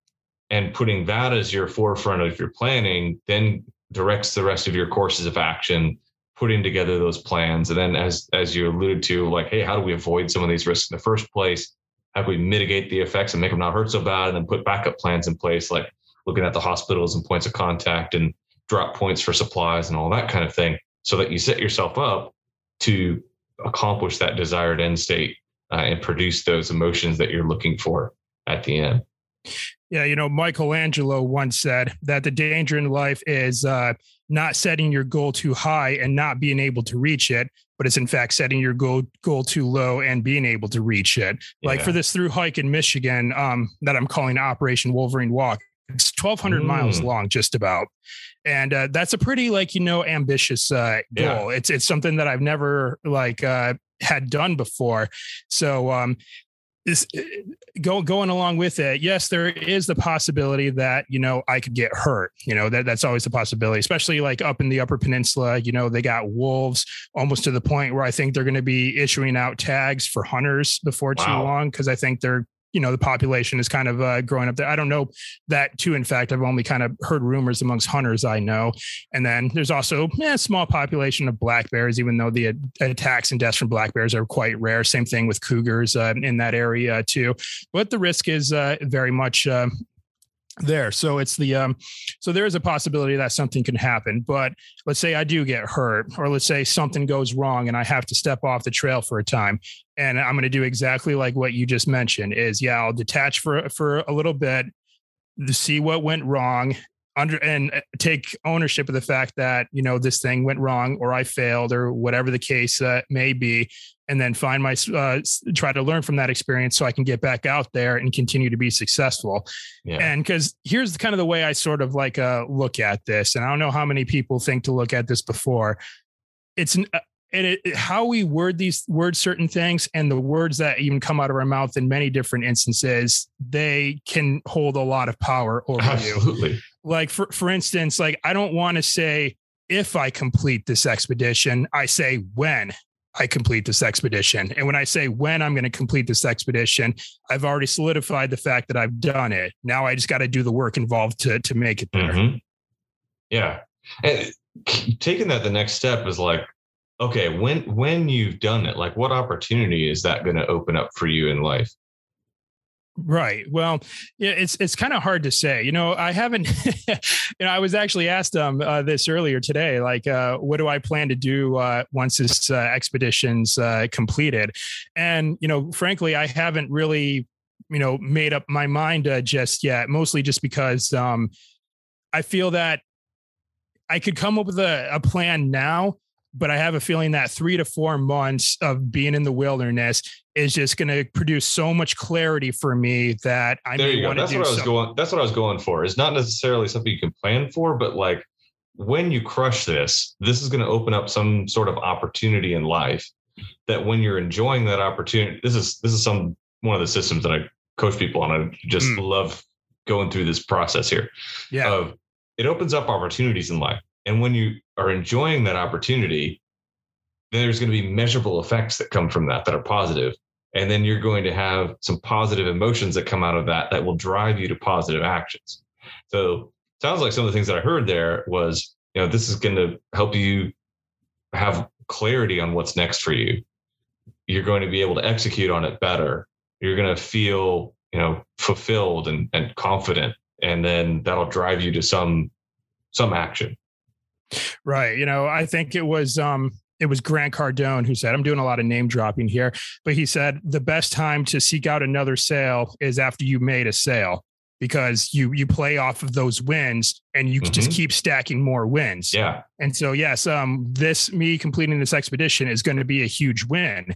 And putting that as your forefront of your planning then directs the rest of your courses of action putting together those plans and then as as you alluded to like hey how do we avoid some of these risks in the first place how do we mitigate the effects and make them not hurt so bad and then put backup plans in place like looking at the hospitals and points of contact and drop points for supplies and all that kind of thing so that you set yourself up to accomplish that desired end state uh, and produce those emotions that you're looking for at the end yeah, you know, Michelangelo once said that the danger in life is uh, not setting your goal too high and not being able to reach it, but it's in fact setting your goal goal too low and being able to reach it. Like for this through hike in Michigan, um, that I'm calling Operation Wolverine Walk. It's 1,200 mm. miles long, just about, and uh, that's a pretty like you know ambitious uh, goal. Yeah. It's it's something that I've never like uh, had done before. So um, is uh, go, going along with it yes there is the possibility that you know i could get hurt you know that that's always a possibility especially like up in the upper peninsula you know they got wolves almost to the point where i think they're going to be issuing out tags for hunters before wow. too long because i think they're you know the population is kind of uh, growing up there. I don't know that too. In fact, I've only kind of heard rumors amongst hunters I know, and then there's also eh, a small population of black bears, even though the attacks and deaths from black bears are quite rare. Same thing with cougars uh, in that area too. But the risk is uh, very much uh, there. So it's the um so there is a possibility that something can happen but let's say i do get hurt or let's say something goes wrong and i have to step off the trail for a time and i'm going to do exactly like what you just mentioned is yeah i'll detach for for a little bit see what went wrong under and uh, take ownership of the fact that you know this thing went wrong or i failed or whatever the case uh, may be and then find my uh, try to learn from that experience so I can get back out there and continue to be successful. Yeah. And because here's kind of the way I sort of like uh, look at this, and I don't know how many people think to look at this before. It's an, uh, and it, how we word these words certain things and the words that even come out of our mouth in many different instances they can hold a lot of power over Absolutely. you like for for instance like i don't want to say if i complete this expedition i say when I complete this expedition. And when I say when I'm going to complete this expedition, I've already solidified the fact that I've done it. Now I just got to do the work involved to to make it there. Mm-hmm. Yeah. And taking that the next step is like, okay, when when you've done it, like what opportunity is that going to open up for you in life? Right. Well, yeah, it's it's kind of hard to say. You know, I haven't. you know, I was actually asked um uh, this earlier today. Like, uh, what do I plan to do uh, once this uh, expedition's uh, completed? And you know, frankly, I haven't really, you know, made up my mind uh, just yet. Mostly just because um, I feel that I could come up with a, a plan now but I have a feeling that three to four months of being in the wilderness is just going to produce so much clarity for me that I there you go. That's what I was going. That's what I was going for. It's not necessarily something you can plan for, but like when you crush this, this is going to open up some sort of opportunity in life. That when you're enjoying that opportunity, this is this is some one of the systems that I coach people on. I just mm. love going through this process here. Yeah. Of it opens up opportunities in life. And when you are enjoying that opportunity, then there's going to be measurable effects that come from that that are positive. And then you're going to have some positive emotions that come out of that that will drive you to positive actions. So sounds like some of the things that I heard there was, you know, this is going to help you have clarity on what's next for you. You're going to be able to execute on it better. You're going to feel, you know, fulfilled and, and confident. And then that'll drive you to some some action. Right. You know, I think it was um it was Grant Cardone who said, I'm doing a lot of name dropping here, but he said the best time to seek out another sale is after you made a sale because you you play off of those wins and you mm-hmm. just keep stacking more wins. Yeah. And so yes, um this me completing this expedition is going to be a huge win.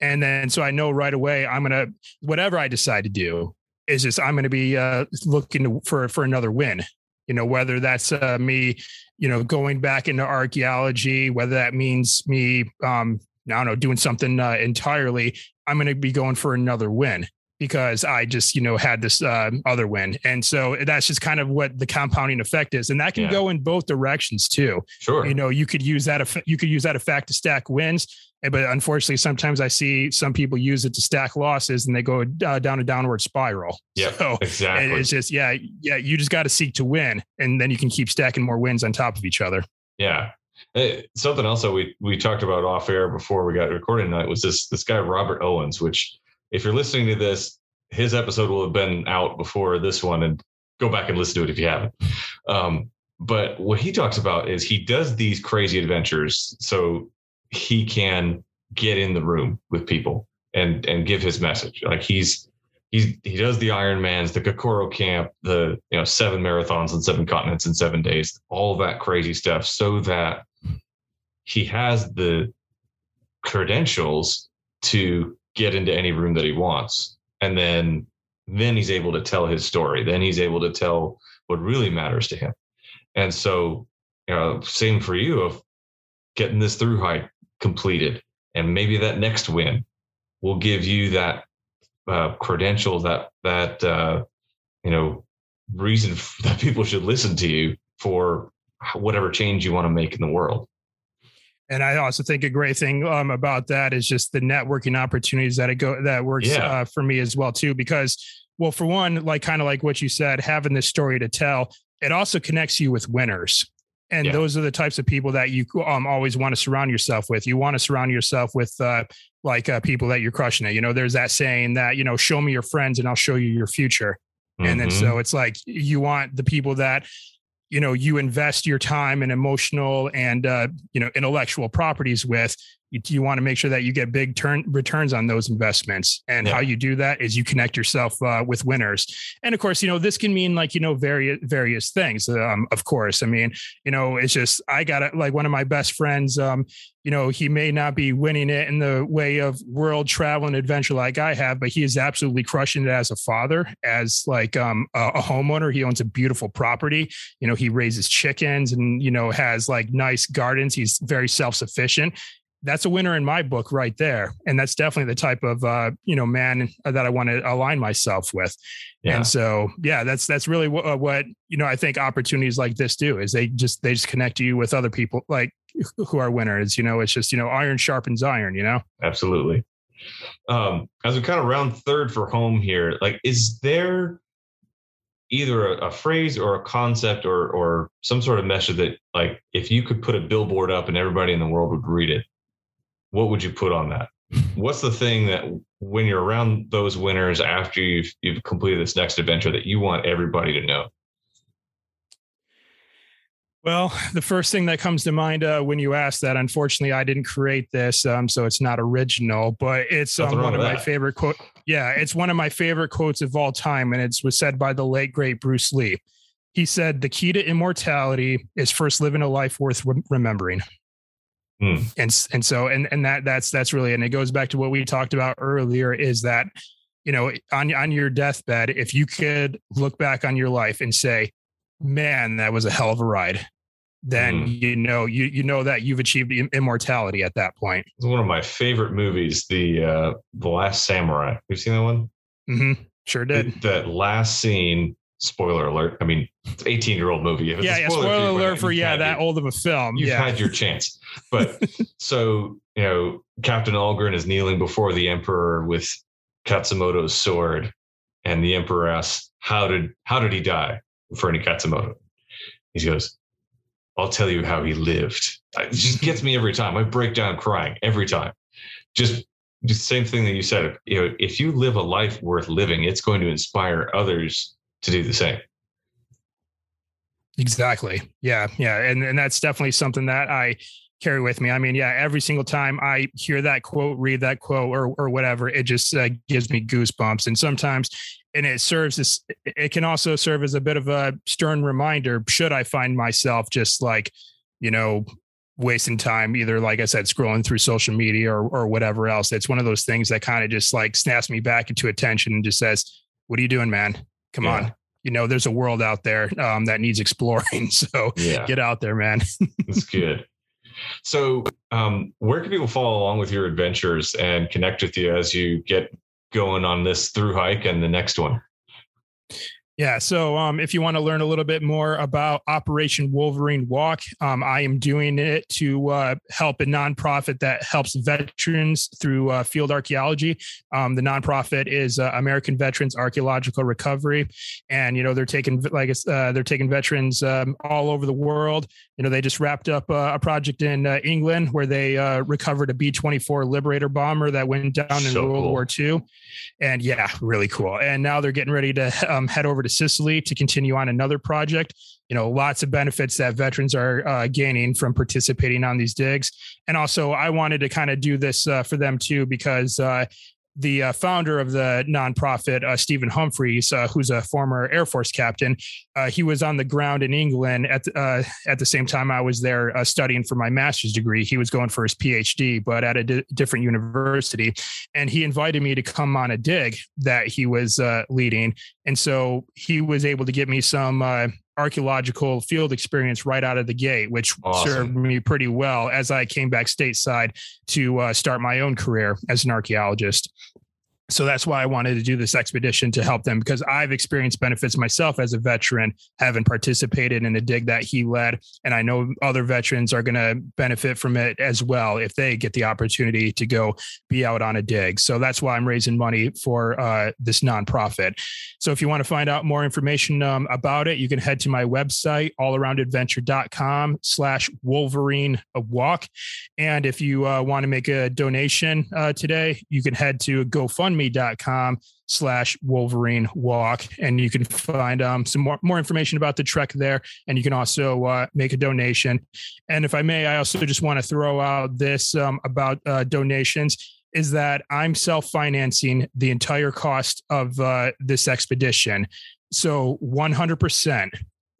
And then so I know right away I'm going to whatever I decide to do, is just I'm going to be uh, looking to, for for another win. You know, whether that's uh, me, you know, going back into archaeology, whether that means me, um, I don't know, doing something uh, entirely. I'm going to be going for another win because I just, you know, had this uh, other win. And so that's just kind of what the compounding effect is. And that can Yeah. go in both directions too. Sure. You know, you could use that, you could use that effect to stack wins. Eh, But unfortunately, sometimes I see some people use it to stack losses and they go uh, down a downward spiral. Yeah, So exactly. it's just, yeah, yeah, you just got to seek to win. And then you can keep stacking more wins on top of each other. Yeah. Eh, something else that we we talked about off air before we got recording tonight was this this guy Robert Owens, which if you're listening to this, his episode will have been out before this one, and go back and listen to it if you haven't. Um, but what he talks about is he does these crazy adventures so he can get in the room with people and and give his message. Like he's he's he does the Ironmans, the Kokoro camp, the you know seven marathons on seven continents in seven days, all that crazy stuff, so that he has the credentials to get into any room that he wants, and then then he's able to tell his story. Then he's able to tell what really matters to him. And so, you know, same for you of getting this through hike completed, and maybe that next win will give you that uh, credential that that uh, you know reason that people should listen to you for whatever change you want to make in the world. And I also think a great thing um, about that is just the networking opportunities that it go that works Yeah. uh, for me as well too. Because, well, for one, like kind of like what you said, having this story to tell, it also connects you with winners, and Yeah. those are the types of people that you um, always want to surround yourself with. You want to surround yourself with uh, like uh, people that you're crushing it. You know, there's that saying that you know, show me your friends and I'll show you your future. And then Mhm. so it's like you want the people that you know you invest your time and emotional and uh, you know intellectual properties with. You, you want to make sure that you get big turn returns on those investments, and Yeah. how you do that is you connect yourself uh, with winners. And of course, you know this can mean like you know various various things. Um, of course, I mean you know it's just I got it. Like one of my best friends, um, you know he may not be winning it in the way of world travel and adventure like I have, but he is absolutely crushing it as a father, as like um, a, a homeowner. He owns a beautiful property. You know, he raises chickens and you know has like nice gardens. He's very self sufficient. That's a winner in my book right there, and that's definitely the type of uh, you know man that I want to align myself with. Yeah. And so, yeah, that's that's really what, uh, what you know. I think opportunities like this do is they just they just connect you with other people like who are winners. You know, it's just you know iron sharpens iron. You know. absolutely. Um, as we kind of round third for home here, like, is there either a, a phrase or a concept or or some sort of message that, like, if you could put a billboard up and everybody in the world would read it, what would you put on that? What's the thing that when you're around those winners after you've you've completed this next adventure that you want everybody to know? Well, the first thing that comes to mind uh, when you ask that, unfortunately, I didn't create this, um, so it's not original, but it's um, one of with my favorite quote. Yeah, it's one of my favorite quotes of all time, and it was said by the late great Bruce Lee. He said, "The key to immortality is first living a life worth re- remembering." Hmm. And and so and and that that's that's really and it goes back to what we talked about earlier is that you know on on your deathbed, if you could look back on your life and say, "Man, that was a hell of a ride," then Mm. you know you you know that you've achieved immortality at that point. It's one of my favorite movies, the uh, the Last Samurai. You've seen that one? Mm-hmm. Sure did. That last scene. Spoiler alert! I mean, it's an 18 year old movie. If it's a Yeah, yeah. for Spoiler alert for yeah that your- old of a film. You've yeah. had your chance, but so you know, Captain Algren is kneeling before the Emperor with Katsumoto's sword, and the Emperor asks, "How did how did he die?" Referring to Katsumoto, he goes, "I'll tell you how he lived." It just gets me every time. I break down crying every time. Just just same thing that you said. You know, if you live a life worth living, it's going to inspire others to do the same. Exactly. Yeah. Yeah. And and that's definitely something that I carry with me. I mean, yeah, every single time I hear that quote, read that quote, or or whatever, it just uh, gives me goosebumps. And sometimes, and it serves as it can also serve as a bit of a stern reminder. Should I find myself just like, you know, wasting time, either like I said, scrolling through social media or or whatever else. It's one of those things that kind of just like snaps me back into attention and just says, what are you doing, man? Come Yeah. on. You know, there's a world out there um, that needs exploring. So Yeah, get out there, man. that's good. So, um, where can people follow along with your adventures and connect with you as you get going on this through hike and the next one? Yeah. So um, if you want to learn a little bit more about Operation Wolverine Walk, um, I am doing it to uh, help a nonprofit that helps veterans through uh, field archaeology. Um, the nonprofit is uh, American Veterans Archaeological Recovery, and you know they're taking like uh, they're taking veterans um, all over the world. You know they just wrapped up uh, a project in uh, England where they uh, recovered a B twenty four Liberator bomber that went down in So World cool. War II, and yeah, really cool. And now they're getting ready to um, head over to Sicily to continue on another project. You know, lots of benefits that veterans are uh, gaining from participating on these digs. And also, I wanted to kind of do this uh, for them too because. The uh, founder of the nonprofit, uh, Stephen Humphreys, uh, who's a former Air Force captain, uh, he was on the ground in England at uh, at the same time I was there uh, studying for my master's degree. He was going for his PhD, but at a di- different university. And he invited me to come on a dig that he was leading. And so he was able to get me some archaeological field experience right out of the gate which Awesome. served me pretty well as i came back stateside to uh, start my own career as an archaeologist so that's why I wanted to do this expedition to help them because I've experienced benefits myself as a veteran, having participated in a dig that he led. And I know other veterans are going to benefit from it as well if they get the opportunity to go be out on a dig. So that's why I'm raising money for uh, this nonprofit. So if you want to find out more information um, about it, you can head to my website, allaroundadventure.com slash Wolverine walk. And if you uh, want to make a donation uh, today, you can head to GoFundMe.com slash Wolverine Walk, and you can find um, some more, more information about the trek there. And you can also uh, make a donation. And if I may, I also just want to throw out this um, about uh, donations is that I'm self financing the entire cost of uh, this expedition. So 100%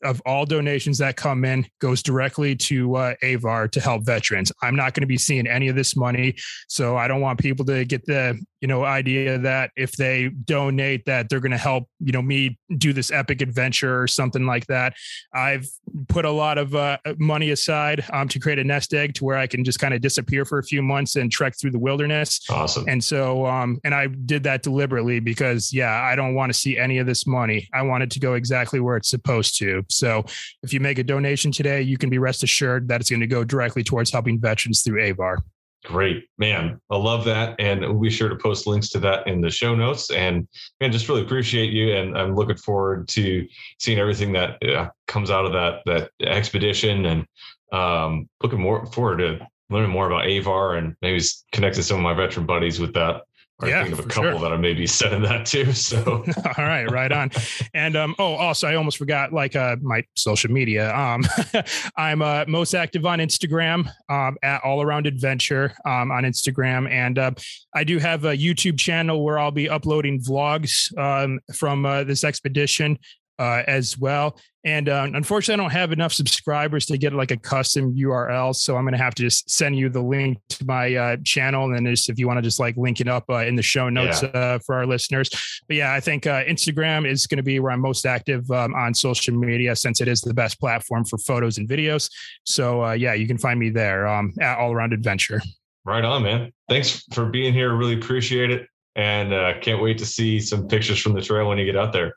of all donations that come in goes directly to uh, Avar to help veterans. I'm not going to be seeing any of this money, so I don't want people to get the you know idea that if they donate that they're going to help you know me do this epic adventure or something like that. I've put a lot of uh, money aside um, to create a nest egg to where I can just kind of disappear for a few months and trek through the wilderness. Awesome. And so, um, and I did that deliberately because, yeah, I don't want to see any of this money. I want it to go exactly where it's supposed to. So, if you make a donation today, you can be rest assured that it's going to go directly towards helping veterans through AVAR. Great, man. I love that. And we'll be sure to post links to that in the show notes. And man, just really appreciate you. And I'm looking forward to seeing everything that uh, comes out of that that expedition and um, looking more forward to learning more about AVAR and maybe connecting some of my veteran buddies with that. Or Yeah, think of a couple sure. that I may be sending that to. So All right, right on. And um, oh, also, I almost forgot like uh, my social media. Um, I'm uh, most active on Instagram um, at All Around Adventure um, on Instagram, and uh, I do have a YouTube channel where I'll be uploading vlogs um, from uh, this expedition uh, as well. And uh, unfortunately, I don't have enough subscribers to get like a custom URL, so I'm going to have to just send you the link to my uh, channel, and then just if you want to just like link it up uh, in the show notes uh, for our listeners. But yeah, I think uh, Instagram is going to be where I'm most active um, on social media since it is the best platform for photos and videos. So uh, yeah, you can find me there um, at All Around Adventure. right on, man. Thanks for being here. Really appreciate it. And uh, can't wait to see some pictures from the trail when you get out there.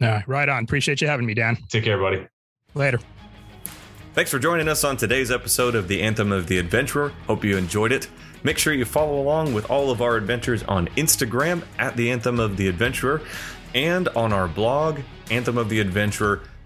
Uh, right on. Appreciate you having me, Dan. Take care, buddy. Later. Thanks for joining us on today's episode of the Anthem of the Adventurer. Hope you enjoyed it. Make sure you follow along with all of our adventures on Instagram at the Anthem of the Adventurer and on our blog,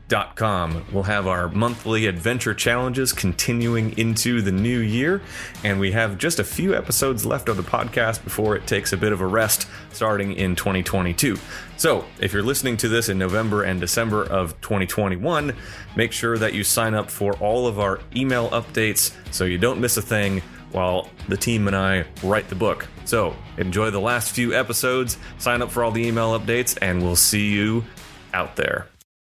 anthemoftheadventurer.com. We'll have our monthly adventure challenges continuing into the new year, and we have just a few episodes left of the podcast before it takes a bit of a rest starting in 2022. So, if you're listening to this in November and December of 2021, make sure that you sign up for all of our email updates so you don't miss a thing while the team and I write the book. So, enjoy the last few episodes, sign up for all the email updates, and we'll see you out there.